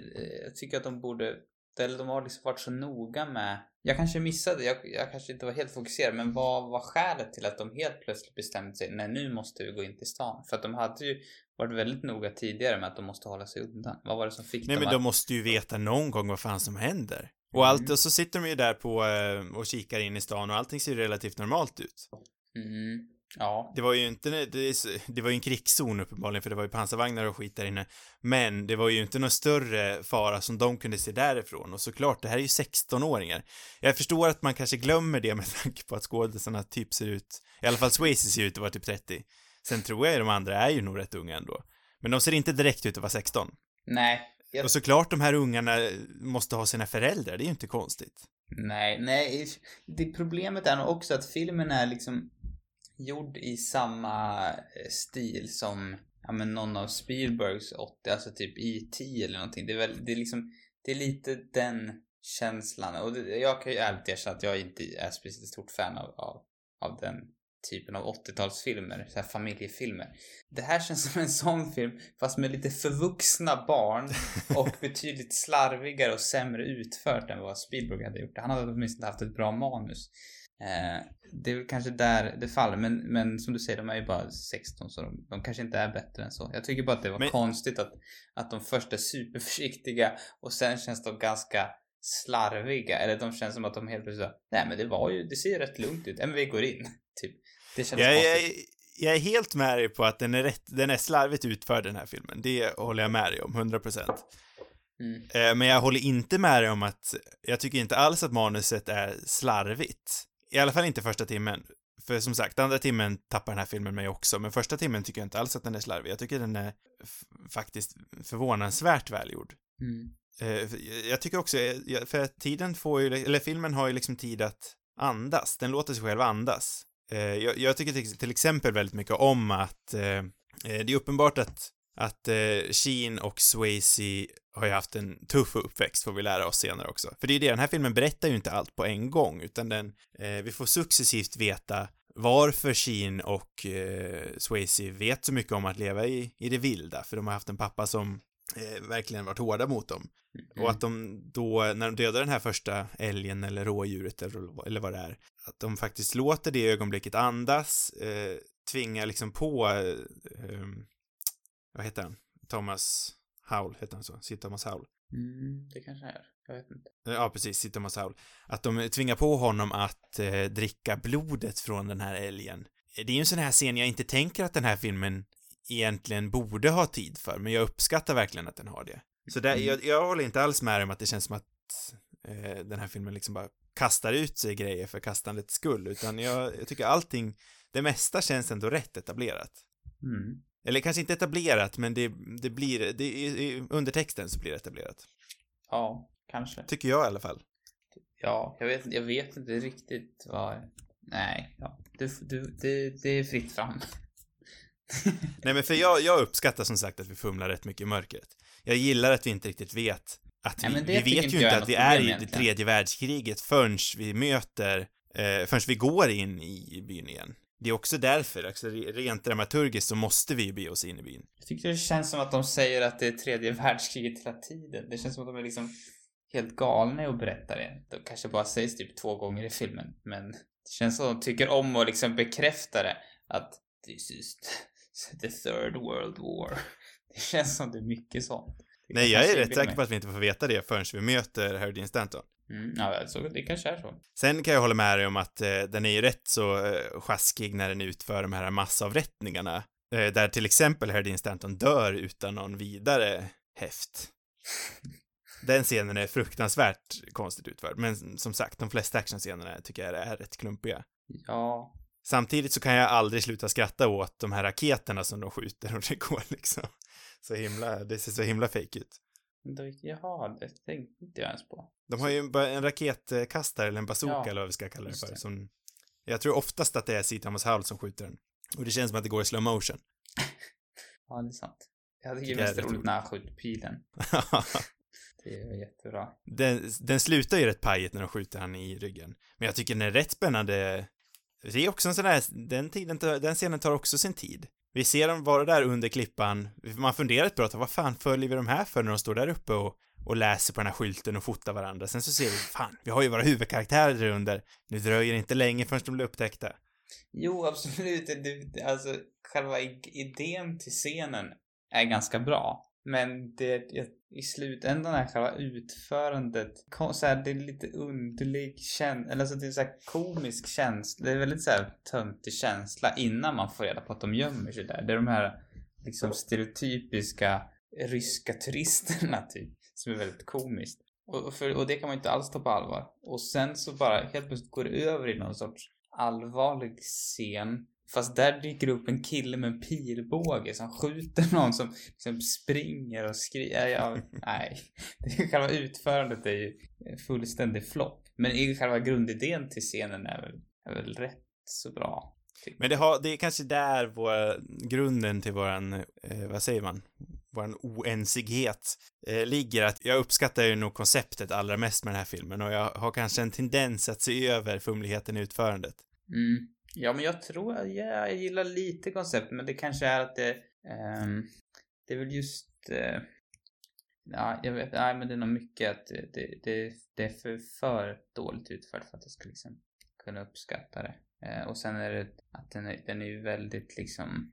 Speaker 1: jag tycker att de borde, eller de har liksom varit så noga med, jag kanske missade, jag, jag kanske inte var helt fokuserad, men vad var skälet till att de helt plötsligt bestämde sig, nej nu måste vi gå in till stan? För att de hade ju varit väldigt noga tidigare med att de måste hålla sig undan. Vad var det som fick
Speaker 2: Nej
Speaker 1: dem
Speaker 2: men
Speaker 1: att...
Speaker 2: de måste ju veta någon gång vad fan som händer. Och
Speaker 1: Mm.
Speaker 2: allt, och så sitter de ju där på eh, och kikar in i stan och allting ser ju relativt normalt ut.
Speaker 1: Mm, ja.
Speaker 2: Det var ju inte, det, var ju en krigszon uppenbarligen för det var ju pansarvagnar och skit där inne. Men det var ju inte någon större fara som de kunde se därifrån och såklart, det här är ju 16-åringar. Jag förstår att man kanske glömmer det med tanke på att skådisarna typ ser ut, i alla fall Swayze ser ut att vara typ 30. Sen tror jag ju de andra är ju nog rätt unga ändå. Men de ser inte direkt ut att vara 16.
Speaker 1: Nej. Jag,
Speaker 2: Och såklart de här ungarna måste ha sina föräldrar, det är ju inte konstigt.
Speaker 1: nej, nej. Det problemet är nog också att filmen är liksom gjord i samma eh, stil som ja, men någon av Spielbergs 80, alltså typ E.T. eller någonting. Det är väl, det är liksom, det är lite den känslan. Och det, jag kan ju ärligt erkänna att jag inte är speciellt stort fan av, av, av den typen av 80-talsfilmer, så här familjefilmer. Det här känns som en sån film, fast med lite förvuxna barn och betydligt slarvigare och sämre utfört än vad Spielberg hade gjort. Han hade åtminstone haft ett bra manus. Eh, det är väl kanske där det faller, men, men som du säger, de är ju bara 16 så de, de kanske inte är bättre än så. Jag tycker bara att det var
Speaker 2: Men-
Speaker 1: konstigt att, att de först är superförsiktiga och sen känns de ganska slarviga. Eller de känns som att de helt plötsligt nej men det var ju, det ser ju rätt lugnt ut. Ja men vi går in. Typ. Det känns
Speaker 2: Jag,
Speaker 1: konstigt.
Speaker 2: jag, jag är helt med dig på att den är, rätt, den är slarvigt utförd den här filmen. Det håller jag med dig om, 100%.
Speaker 1: Mm.
Speaker 2: Eh, Men jag håller inte med dig om att, jag tycker inte alls att manuset är slarvigt. I alla fall inte första timmen. För som sagt, andra timmen tappar den här filmen mig också, men första timmen tycker jag inte alls att den är slarvig. Jag tycker den är faktiskt förvånansvärt välgjord.
Speaker 1: Mm.
Speaker 2: Eh, Jag tycker också, eh, för tiden får ju, eller filmen har ju liksom tid att andas. Den låter sig själv andas. Eh, Jag, jag tycker till, exempel väldigt mycket om att det är uppenbart att, att Sheen och Swayze har ju haft en tuff uppväxt, får vi lära oss senare också. För det är ju det, den här filmen berättar ju inte allt på en gång, utan den, eh, vi får successivt veta varför Sheen och eh, Swayze vet så mycket om att leva i, i det vilda, för de har haft en pappa som eh, verkligen varit hårda mot dem. Och att de då, när de dödar den här första älgen eller rådjuret eller, eller vad det är, att de faktiskt låter det ögonblicket andas, eh, tvingar liksom på, eh, eh, vad heter han? Thomas Howell, heter han så? Sir Thomas Howell.
Speaker 1: Mm, det kanske är. Jag vet inte.
Speaker 2: Eh, Ja, precis, Sir Thomas Howell. Att de tvingar på honom att eh, dricka blodet från den här älgen. Det är ju en sån här scen jag inte tänker att den här filmen egentligen borde ha tid för, men jag uppskattar verkligen att den har det. Så där,
Speaker 1: Mm.
Speaker 2: jag, jag håller inte alls med om att det känns som att eh, den här filmen liksom bara kastar ut sig grejer för kastandets skull, utan jag, jag tycker allting, det mesta känns ändå rätt etablerat.
Speaker 1: Mm.
Speaker 2: Eller kanske inte etablerat, men det, det blir, det, i, i undertexten så blir det etablerat.
Speaker 1: Ja, kanske.
Speaker 2: Tycker jag i alla fall.
Speaker 1: Ja, jag vet, jag vet inte riktigt vad... Nej, ja. Du, du, det, det är fritt fram.
Speaker 2: Nej men för jag, jag uppskattar som sagt att vi fumlar rätt mycket i mörkret. Jag gillar att vi inte riktigt vet att vi,
Speaker 1: Nej,
Speaker 2: vi vet ju inte att vi är i det tredje världskriget förrän vi möter, eh, förrän vi går in i byn igen. Det är också därför, alltså re- rent dramaturgiskt så måste vi ju be oss in i byn.
Speaker 1: Jag tycker det känns som att de säger att det är tredje världskriget hela tiden. Det känns som att de är liksom helt galna i att berätta det. Det kanske bara sägs typ två gånger i filmen, men det känns som att de tycker om att liksom bekräfta det. Att this is the third world war. Det känns som det är mycket sånt. Det
Speaker 2: Nej, jag är rätt säker på att vi inte får veta det förrän vi möter Harry Dean Stanton.
Speaker 1: Mm, ja, alltså, det kanske är så.
Speaker 2: Sen kan jag hålla med dig om att eh, den är ju rätt så eh, sjaskig när den utför de här massavrättningarna. Eh, där till exempel Dean Stanton dör utan någon vidare häft. Den scenen är fruktansvärt konstigt utförd, men som sagt, de flesta actionscenerna tycker jag är rätt klumpiga.
Speaker 1: Ja,
Speaker 2: Samtidigt så kan jag aldrig sluta skratta åt de här raketerna som de skjuter och det går liksom så himla, det ser så himla fake ut.
Speaker 1: jaha, det tänkte inte jag ens på.
Speaker 2: De har ju en raketkastare eller en bazooka
Speaker 1: Ja,
Speaker 2: eller vad vi ska kalla det för.
Speaker 1: det.
Speaker 2: Som, jag tror oftast att det är C. Thomas Howell som skjuter den. Och det känns som att det går i slow motion.
Speaker 1: Ja, det är sant. Jag tycker
Speaker 2: Det är
Speaker 1: mest roligt när han skjuter pilen. Det är jättebra.
Speaker 2: den, den slutar ju rätt pajigt när de skjuter han i ryggen. Men jag tycker den är rätt spännande. Det är också en sån där, den tiden, den scenen tar också sin tid. Vi ser dem vara där under klippan. Man funderar ett bra tag, vad fan följer vi de här för när de står där uppe och, och läser på den här skylten och fotar varandra. Sen så ser vi, fan, vi har ju våra huvudkaraktärer där under. Nu dröjer det inte länge förrän de blir upptäckta.
Speaker 1: Jo, absolut. Det, alltså, själva idén till scenen är ganska bra. Men det, i slutändan är själva utförandet, så här, det är lite underlig känsla, eller alltså det är så här komisk känsla, det är väldigt så här töntig känsla innan man får reda på att de gömmer sig där. Det är de här liksom stereotypiska ryska turisterna typ, som är väldigt komiskt. Och, för, och det kan man inte alls ta på allvar. Och sen så bara helt plötsligt går det över i någon sorts allvarlig scen. Fast där dyker upp en kille med en pilbåge som skjuter någon som liksom springer och skriker. Ja, nej. Det själva utförandet är ju fullständig flopp. Men själva grundidén till scenen är väl, är väl rätt så bra.
Speaker 2: Men det, har, det är kanske där vår, grunden till våran, eh, vad säger man, vår oensighet eh, ligger. Att jag uppskattar ju nog konceptet allra mest med den här filmen och jag har kanske en tendens att se över fumligheten i utförandet.
Speaker 1: Mm. Ja, men jag tror, ja, jag gillar lite konceptet, men det kanske är att det, ehm, det är väl just, eh, ja, jag vet, nej men det är nog mycket att det, det, det, det är för, för dåligt utfört för att jag ska liksom kunna uppskatta det. Eh, och sen är det att den är, den är ju väldigt liksom,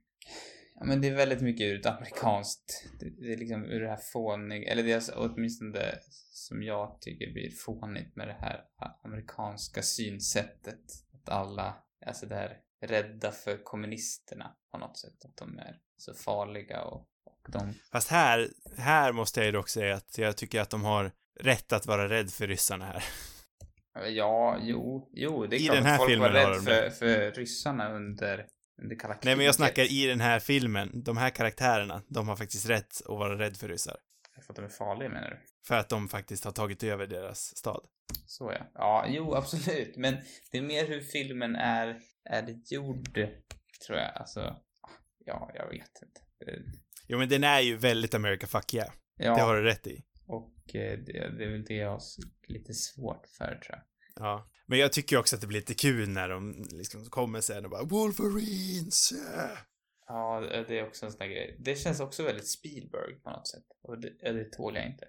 Speaker 1: ja men det är väldigt mycket ur ett amerikanskt, det, det är liksom ur det här fånig, eller det är alltså åtminstone det som jag tycker blir fånigt med det här amerikanska synsättet. Att alla, alltså det här rädda för kommunisterna på något sätt. Att de är så farliga och, och de...
Speaker 2: Fast här, här måste jag ju dock säga att jag tycker att de har rätt att vara rädd för ryssarna här.
Speaker 1: Ja, jo, jo, det är
Speaker 2: I
Speaker 1: klart
Speaker 2: den
Speaker 1: att
Speaker 2: här
Speaker 1: folk
Speaker 2: filmen
Speaker 1: var rädda för, för ryssarna under, under kalla
Speaker 2: Nej, men jag
Speaker 1: kriget.
Speaker 2: snackar i den här filmen. De här karaktärerna, de har faktiskt rätt att vara rädd för ryssar.
Speaker 1: För att de är farliga menar du?
Speaker 2: För att de faktiskt har tagit över deras stad.
Speaker 1: Så ja. Ja, jo, absolut. Men det är mer hur filmen är, är gjord, tror jag. Alltså, ja, jag vet inte.
Speaker 2: Jo, men den är ju väldigt America fuck yeah.
Speaker 1: Ja,
Speaker 2: Det har du rätt i.
Speaker 1: och eh, det, det är väl det jag har lite svårt för, tror jag.
Speaker 2: Ja. Men jag tycker också att det blir lite kul när de liksom kommer sen och bara Wolverines! yeah."
Speaker 1: Ja, det är också en sån där grej. Det känns också väldigt Spielberg på något sätt. Och det, det tål jag inte.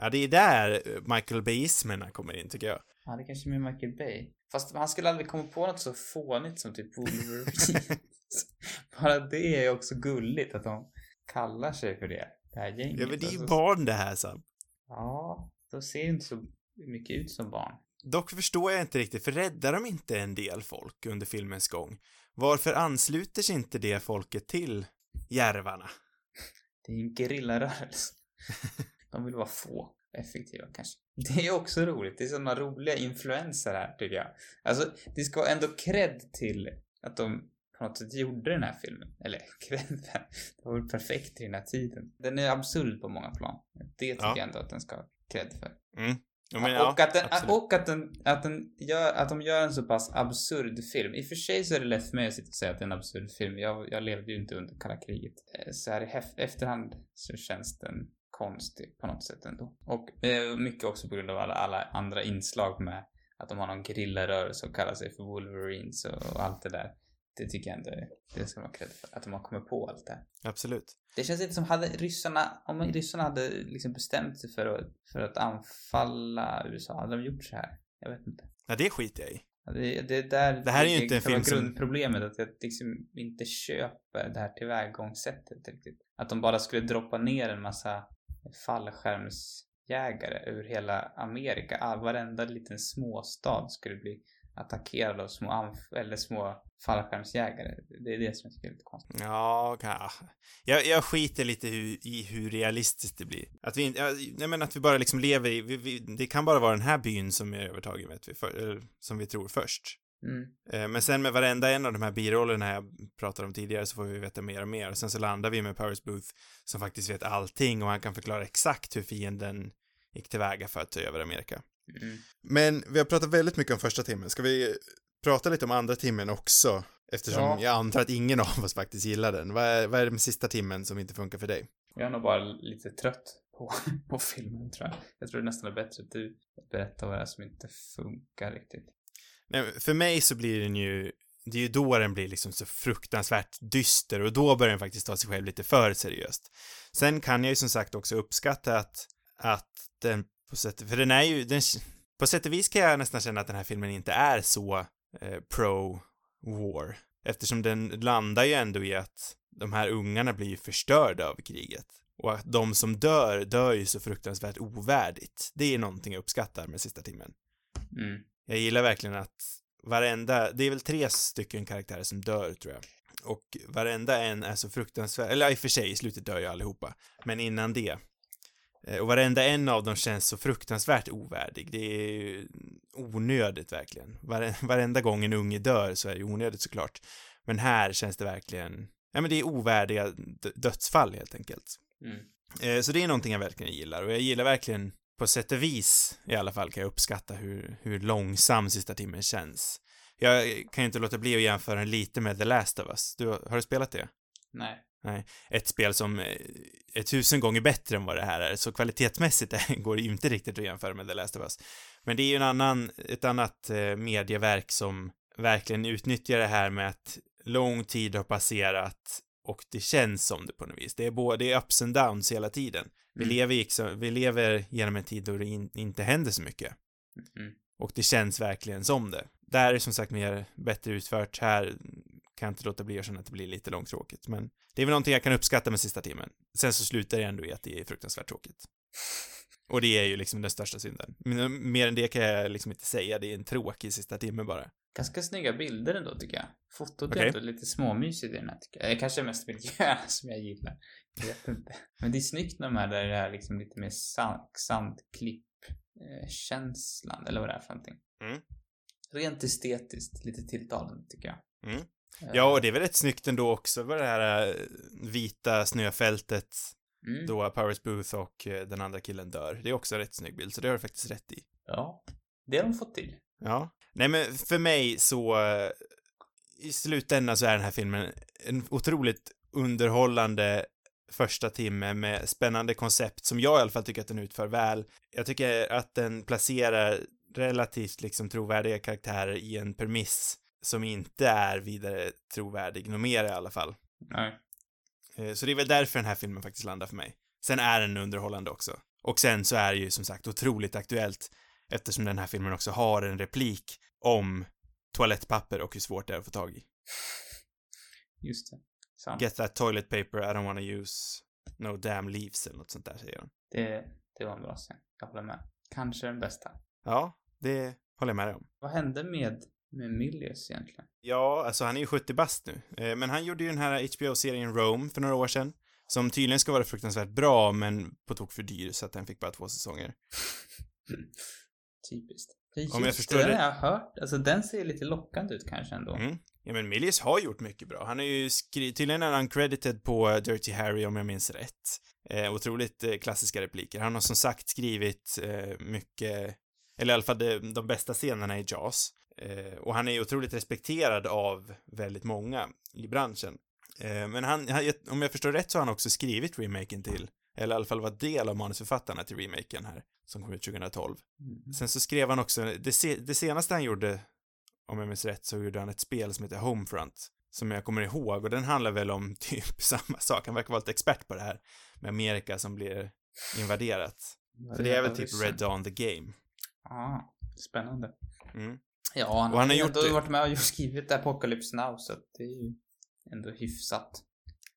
Speaker 2: Ja, det är där eh, Michael Bay-ismerna kommer in, tycker jag.
Speaker 1: Ja, det kanske är med Michael Bay. Fast han skulle aldrig komma på något så fånigt som typ Wolverine. Bara det är också gulligt att de kallar sig för det. Det här gänget.
Speaker 2: Ja, men det är ju
Speaker 1: Alltså,
Speaker 2: barn det här, Sam.
Speaker 1: Ja, de ser ju inte så mycket ut som barn.
Speaker 2: Dock förstår jag inte riktigt, för räddar de inte en del folk under filmens gång? Varför ansluter sig inte det folket till järvarna?
Speaker 1: Det är ju en gerillarörelse. De vill vara få effektiva kanske. Det är också roligt. Det är sådana roliga influenser här tycker jag. Alltså, det ska vara ändå cred till att de på något sätt gjorde den här filmen. Eller cred, det var väl perfekt i den här tiden. Den är absurd på många plan. Det tycker
Speaker 2: Ja.
Speaker 1: jag ändå att den ska ha cred för.
Speaker 2: Mm. Ja, men, ja,
Speaker 1: och att, den, och att, den, att, den gör, att de gör en så pass absurd film. I och för sig så är det lätt för mig att sitta och säga att det är en absurd film. Jag, jag levde ju inte under kalla kriget. Eh, Så här i efterhand så känns den konstig på något sätt ändå. Och eh, mycket också på grund av alla, alla andra inslag med att de har någon gerillarörelse och kallar sig för Wolverines och, och allt det där. Det tycker jag ändå det ska man ha för. Att de har kommit på allt det här.
Speaker 2: Absolut.
Speaker 1: Det känns lite som hade ryssarna, om ryssarna hade liksom bestämt sig för att, för att anfalla USA, hade de gjort så här? Jag vet inte.
Speaker 2: Ja, det skiter jag i.
Speaker 1: Ja, Det, det är där
Speaker 2: Det här är ju inte en film som-
Speaker 1: grundproblemet, att jag liksom inte köper det här tillvägagångssättet riktigt. Att de bara skulle droppa ner en massa fallskärmsjägare över hela Amerika. Ah, varenda liten småstad skulle bli attackerad av små, anf- eller små fallskärmsjägare. Det är det som jag tycker är lite konstigt.
Speaker 2: Ja, ka- jag, jag skiter lite hu, i hur realistiskt det blir. Att vi inte, ja, nej men att vi bara liksom lever i, vi, vi, det kan bara vara den här byn som är övertagen vet vi, för, som vi tror först.
Speaker 1: Mm.
Speaker 2: Eh, Men sen med varenda en av de här birollerna jag pratade om tidigare så får vi veta mer och mer. Och sen så landar vi med Powers Booth som faktiskt vet allting och han kan förklara exakt hur fienden gick tillväga för att ta över Amerika.
Speaker 1: Mm.
Speaker 2: Men vi har pratat väldigt mycket om första timmen. Ska vi prata lite om andra timmen också? Eftersom
Speaker 1: Ja.
Speaker 2: jag antar att ingen av oss faktiskt gillar den. Vad är, vad är det med sista timmen som inte funkar för dig?
Speaker 1: Jag är nog bara lite trött på, på filmen tror jag. Jag tror det nästan är bättre att du berättar vad det är som inte funkar riktigt.
Speaker 2: Nej, för mig så blir den ju, det är ju då den blir liksom så fruktansvärt dyster och då börjar den faktiskt ta sig själv lite för seriöst. Sen kan jag ju som sagt också uppskatta att, att den på sätt, för den är ju, den, på sätt och vis kan jag nästan känna att den här filmen inte är så eh, pro-war. Eftersom den landar ju ändå i att de här ungarna blir ju förstörda av kriget. Och att de som dör, dör ju så fruktansvärt ovärdigt. Det är någonting jag uppskattar med sista timmen.
Speaker 1: Mm.
Speaker 2: Jag gillar verkligen att varenda, det är väl tre stycken karaktärer som dör tror jag. Och varenda en är så fruktansvärt, eller i och för sig, i slutet dör ju allihopa. Men innan det. Eh, Och varenda en av dem känns så fruktansvärt ovärdig. Det är ju onödigt verkligen. Vare, varenda gång en unge dör så är det onödigt såklart. Men här känns det verkligen, ja men det är ovärdiga dö- dödsfall helt enkelt.
Speaker 1: Mm.
Speaker 2: Eh, Så det är någonting jag verkligen gillar och jag gillar verkligen på sätt och vis i alla fall kan jag uppskatta hur, hur långsam sista timmen känns. Jag kan ju inte låta bli att jämföra den lite med The Last of Us. Du, har du spelat det?
Speaker 1: Nej.
Speaker 2: Ett spel som eh, är tusen gånger bättre än vad det här är, så kvalitetsmässigt går det ju inte riktigt att jämföra med The Last of Us. Men det är ju en annan, ett annat eh, medieverk som verkligen utnyttjar det här med att lång tid har passerat och det känns som det på något vis. Det är både det är ups and downs hela tiden. Vi,
Speaker 1: Mm.
Speaker 2: lever, vi lever genom en tid då det in, inte händer så mycket.
Speaker 1: Mm.
Speaker 2: Och det känns verkligen som det. Där är som sagt mer bättre utfört. Här kan jag inte låta bli att känna att det blir lite långtråkigt. Men det är väl någonting jag kan uppskatta med sista timmen. Sen så slutar det ändå i att det är fruktansvärt tråkigt. Och det är ju liksom den största synden. Men mer än det kan jag liksom inte säga. Det är en tråkig sista timme bara.
Speaker 1: Ganska snygga bilder ändå tycker jag. Fotot
Speaker 2: Okej.
Speaker 1: är ändå lite småmysigt i den här tycker jag. Det kanske är mest miljön som jag gillar. Jag vet inte. Men det är snyggt när de här där det är liksom lite mer sand, sandklipp eh, känslan eller vad det är för någonting.
Speaker 2: Mm.
Speaker 1: Rent estetiskt lite tilltalande tycker jag.
Speaker 2: Mm.
Speaker 1: Eh,
Speaker 2: Ja, och det är väl rätt snyggt ändå också med det här eh, vita snöfältet
Speaker 1: mm.
Speaker 2: då Powers Booth och eh, den andra killen dör. Det är också en rätt snygg bild, så det har du faktiskt rätt i.
Speaker 1: Ja, det har de fått till.
Speaker 2: Ja. Nej, men för mig så eh, i slutändan så är den här filmen en otroligt underhållande första timme med spännande koncept som jag i alla fall tycker att den utför väl. Jag tycker att den placerar relativt liksom trovärdiga karaktärer i en premiss som inte är vidare trovärdig, mer i alla fall.
Speaker 1: Nej.
Speaker 2: Eh, Så det är väl därför den här filmen faktiskt landar för mig. Sen är den underhållande också. Och sen så är det ju som sagt otroligt aktuellt eftersom den här filmen också har en replik om toalettpapper och hur svårt det är att få tag i.
Speaker 1: Just det. Sant.
Speaker 2: Get that toilet paper, I don't wanna use no damn leaves eller något sånt där säger de.
Speaker 1: Det, det var en bra scen. Jag håller med. Kanske den bästa.
Speaker 2: Ja, det håller jag med dig om.
Speaker 1: Vad hände med, med Milius egentligen?
Speaker 2: Ja, alltså han är ju 70 bast nu. Eh, Men han gjorde ju den här HBO-serien Rome för några år sedan. Som tydligen ska vara fruktansvärt bra, men på tok för dyr, så att den fick bara två säsonger.
Speaker 1: Typiskt. Just
Speaker 2: Om jag förstår
Speaker 1: det,
Speaker 2: det-
Speaker 1: den har jag hört. Alltså den ser lite lockande ut kanske ändå.
Speaker 2: Mm. Ja, men Milius har gjort mycket bra. Han är ju skrivit, tydligen är han credited på Dirty Harry om jag minns rätt. Eh, otroligt eh, klassiska repliker. Han har som sagt skrivit eh, mycket, eller i alla fall de, de bästa scenerna i Jaws. Eh, och han är ju otroligt respekterad av väldigt många i branschen. Eh, men han, om jag förstår rätt så har han också skrivit remaken till, eller i alla fall varit del av manusförfattarna till remaken här, som kom ut 2012.
Speaker 1: Mm.
Speaker 2: Sen så skrev han också, det, se, det senaste han gjorde, om jag minns rätt, så gjorde han ett spel som heter Homefront. Som jag kommer ihåg, och den handlar väl om typ samma sak. Han verkar vara lite expert på det här. Med Amerika som blir invaderat.
Speaker 1: Vad
Speaker 2: Så det är väl typ? Red Dawn the Game.
Speaker 1: Ah, spännande.
Speaker 2: Mm.
Speaker 1: Ja, han,
Speaker 2: Och han har
Speaker 1: ju
Speaker 2: gjort
Speaker 1: ändå
Speaker 2: det.
Speaker 1: varit med och skrivit Apocalypse Now, så det är ju ändå hyfsat.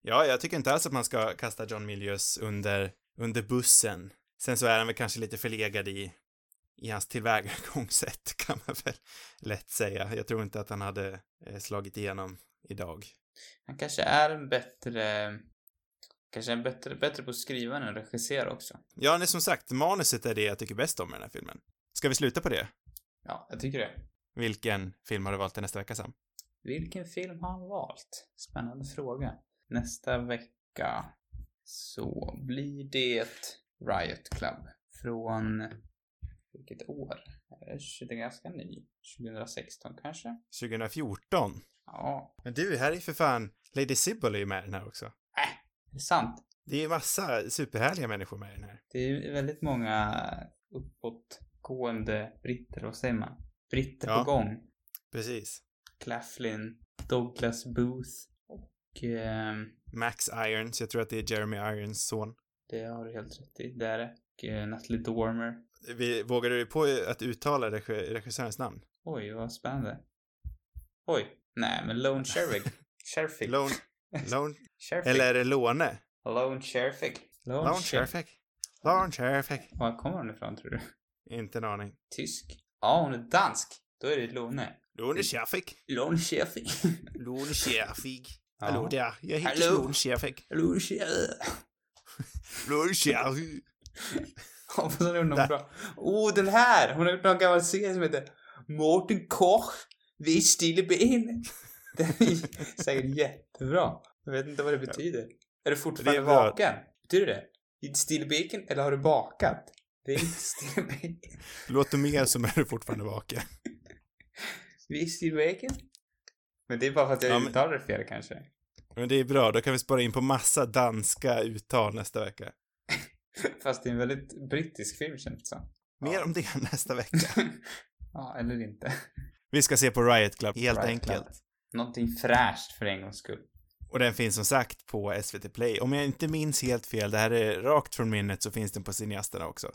Speaker 2: Ja, jag tycker inte alls att man ska kasta John Milius under, under bussen. Sen så är han väl kanske lite förlegad i, i hans tillvägagångssätt, kan man väl lätt säga. Jag tror inte att han hade eh, slagit igenom idag.
Speaker 1: Han kanske är en bättre... Kanske är bättre, bättre på att skriva än att regissera också.
Speaker 2: Ja, nej, som sagt, manuset är det jag tycker bäst om i den här filmen. Ska vi sluta på det?
Speaker 1: Ja, jag tycker det.
Speaker 2: Vilken film har du valt till nästa vecka, Sam?
Speaker 1: Vilken film har han valt? Spännande fråga. Nästa vecka så blir det Riot Club från vilket år? Det är ganska ny. 2016 kanske?
Speaker 2: 2014?
Speaker 1: Ja,
Speaker 2: Men du, här är för fan Lady Sybil är ju med i den här också.
Speaker 1: det är sant.
Speaker 2: Det är massa superhärliga människor med i den här.
Speaker 1: Det är väldigt många uppåtgående britter, vad säger man? Britter
Speaker 2: Ja.
Speaker 1: på gång.
Speaker 2: Precis.
Speaker 1: Claflin, Douglas Booth och ehm,
Speaker 2: Max Irons, jag tror att det är Jeremy Irons son.
Speaker 1: det har du helt rätt i. Det är det. Och eh, Natalie Dormer.
Speaker 2: Vi, vågar du på att uttala regi- regissörens namn?
Speaker 1: Oj, vad spännande. Oj. Nej, men Lone Sherrig. Sherfig.
Speaker 2: Lone, Lone,
Speaker 1: Sherfig.
Speaker 2: eller är det Låne?
Speaker 1: Lone Sherfig. Lone,
Speaker 2: Lone
Speaker 1: Sher-
Speaker 2: Sherfick. Lone Sherfick.
Speaker 1: Var kommer hon ifrån tror du?
Speaker 2: Inte en aning.
Speaker 1: Tysk? Ja, hon är dansk. Då är det Lone.
Speaker 2: Lone Sherfick.
Speaker 1: Lone Sherfig.
Speaker 2: Lone.
Speaker 1: Ja.
Speaker 2: Hallå där, jag heter
Speaker 1: Hallå.
Speaker 2: Lone Sherfick.
Speaker 1: Lone Sherfig.
Speaker 2: Lone Sherfick.
Speaker 1: Hoppas hon har något
Speaker 2: Där.
Speaker 1: bra. Oh, den här! Hon har gjort någon gammal serie som heter Mårten Koch vid stilla ben. Den är säkert jättebra. Jag vet inte vad det betyder. Är du fortfarande
Speaker 2: Det är
Speaker 1: vaken? Betyder det? Vid stilla bacon eller har du bakat? Stilla bacon.
Speaker 2: Låter mer som är du fortfarande vaken.
Speaker 1: Bacon? Men det är bara för att jag
Speaker 2: Ja, men-
Speaker 1: uttalar det fel kanske.
Speaker 2: Men det är bra, då kan vi spara in på massa danska uttal nästa vecka.
Speaker 1: Fast det är en väldigt brittisk film känns det som.
Speaker 2: Mer
Speaker 1: Ja.
Speaker 2: om det nästa vecka.
Speaker 1: ja, eller inte.
Speaker 2: Vi ska se på Riot Club, helt
Speaker 1: Riot
Speaker 2: enkelt.
Speaker 1: Club. Någonting fräscht för en gångs skull.
Speaker 2: Och den finns som sagt på SVT Play. Om jag inte minns helt fel, det här är rakt från minnet, så finns den på Cineasterna också.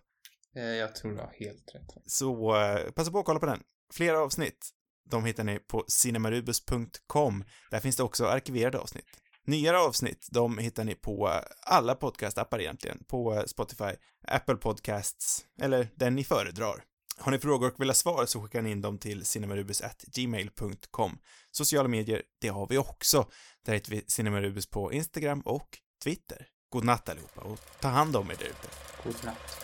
Speaker 1: Eh, Jag tror du har helt rätt.
Speaker 2: Så eh, passa på att kolla på den. Flera avsnitt, de hittar ni på cinemarubus.com. Där finns det också arkiverade avsnitt. Nyare avsnitt, de hittar ni på eh, alla podcastappar egentligen. På Spotify, Apple Podcasts, eller den ni föredrar. Har ni frågor och vill ha svar så skickar ni in dem till cinemarubus.gmail.com. Sociala medier, det har vi också. Där heter vi Cinemarubus på Instagram och Twitter. God natt allihopa och ta hand om er där ute.
Speaker 1: God natt.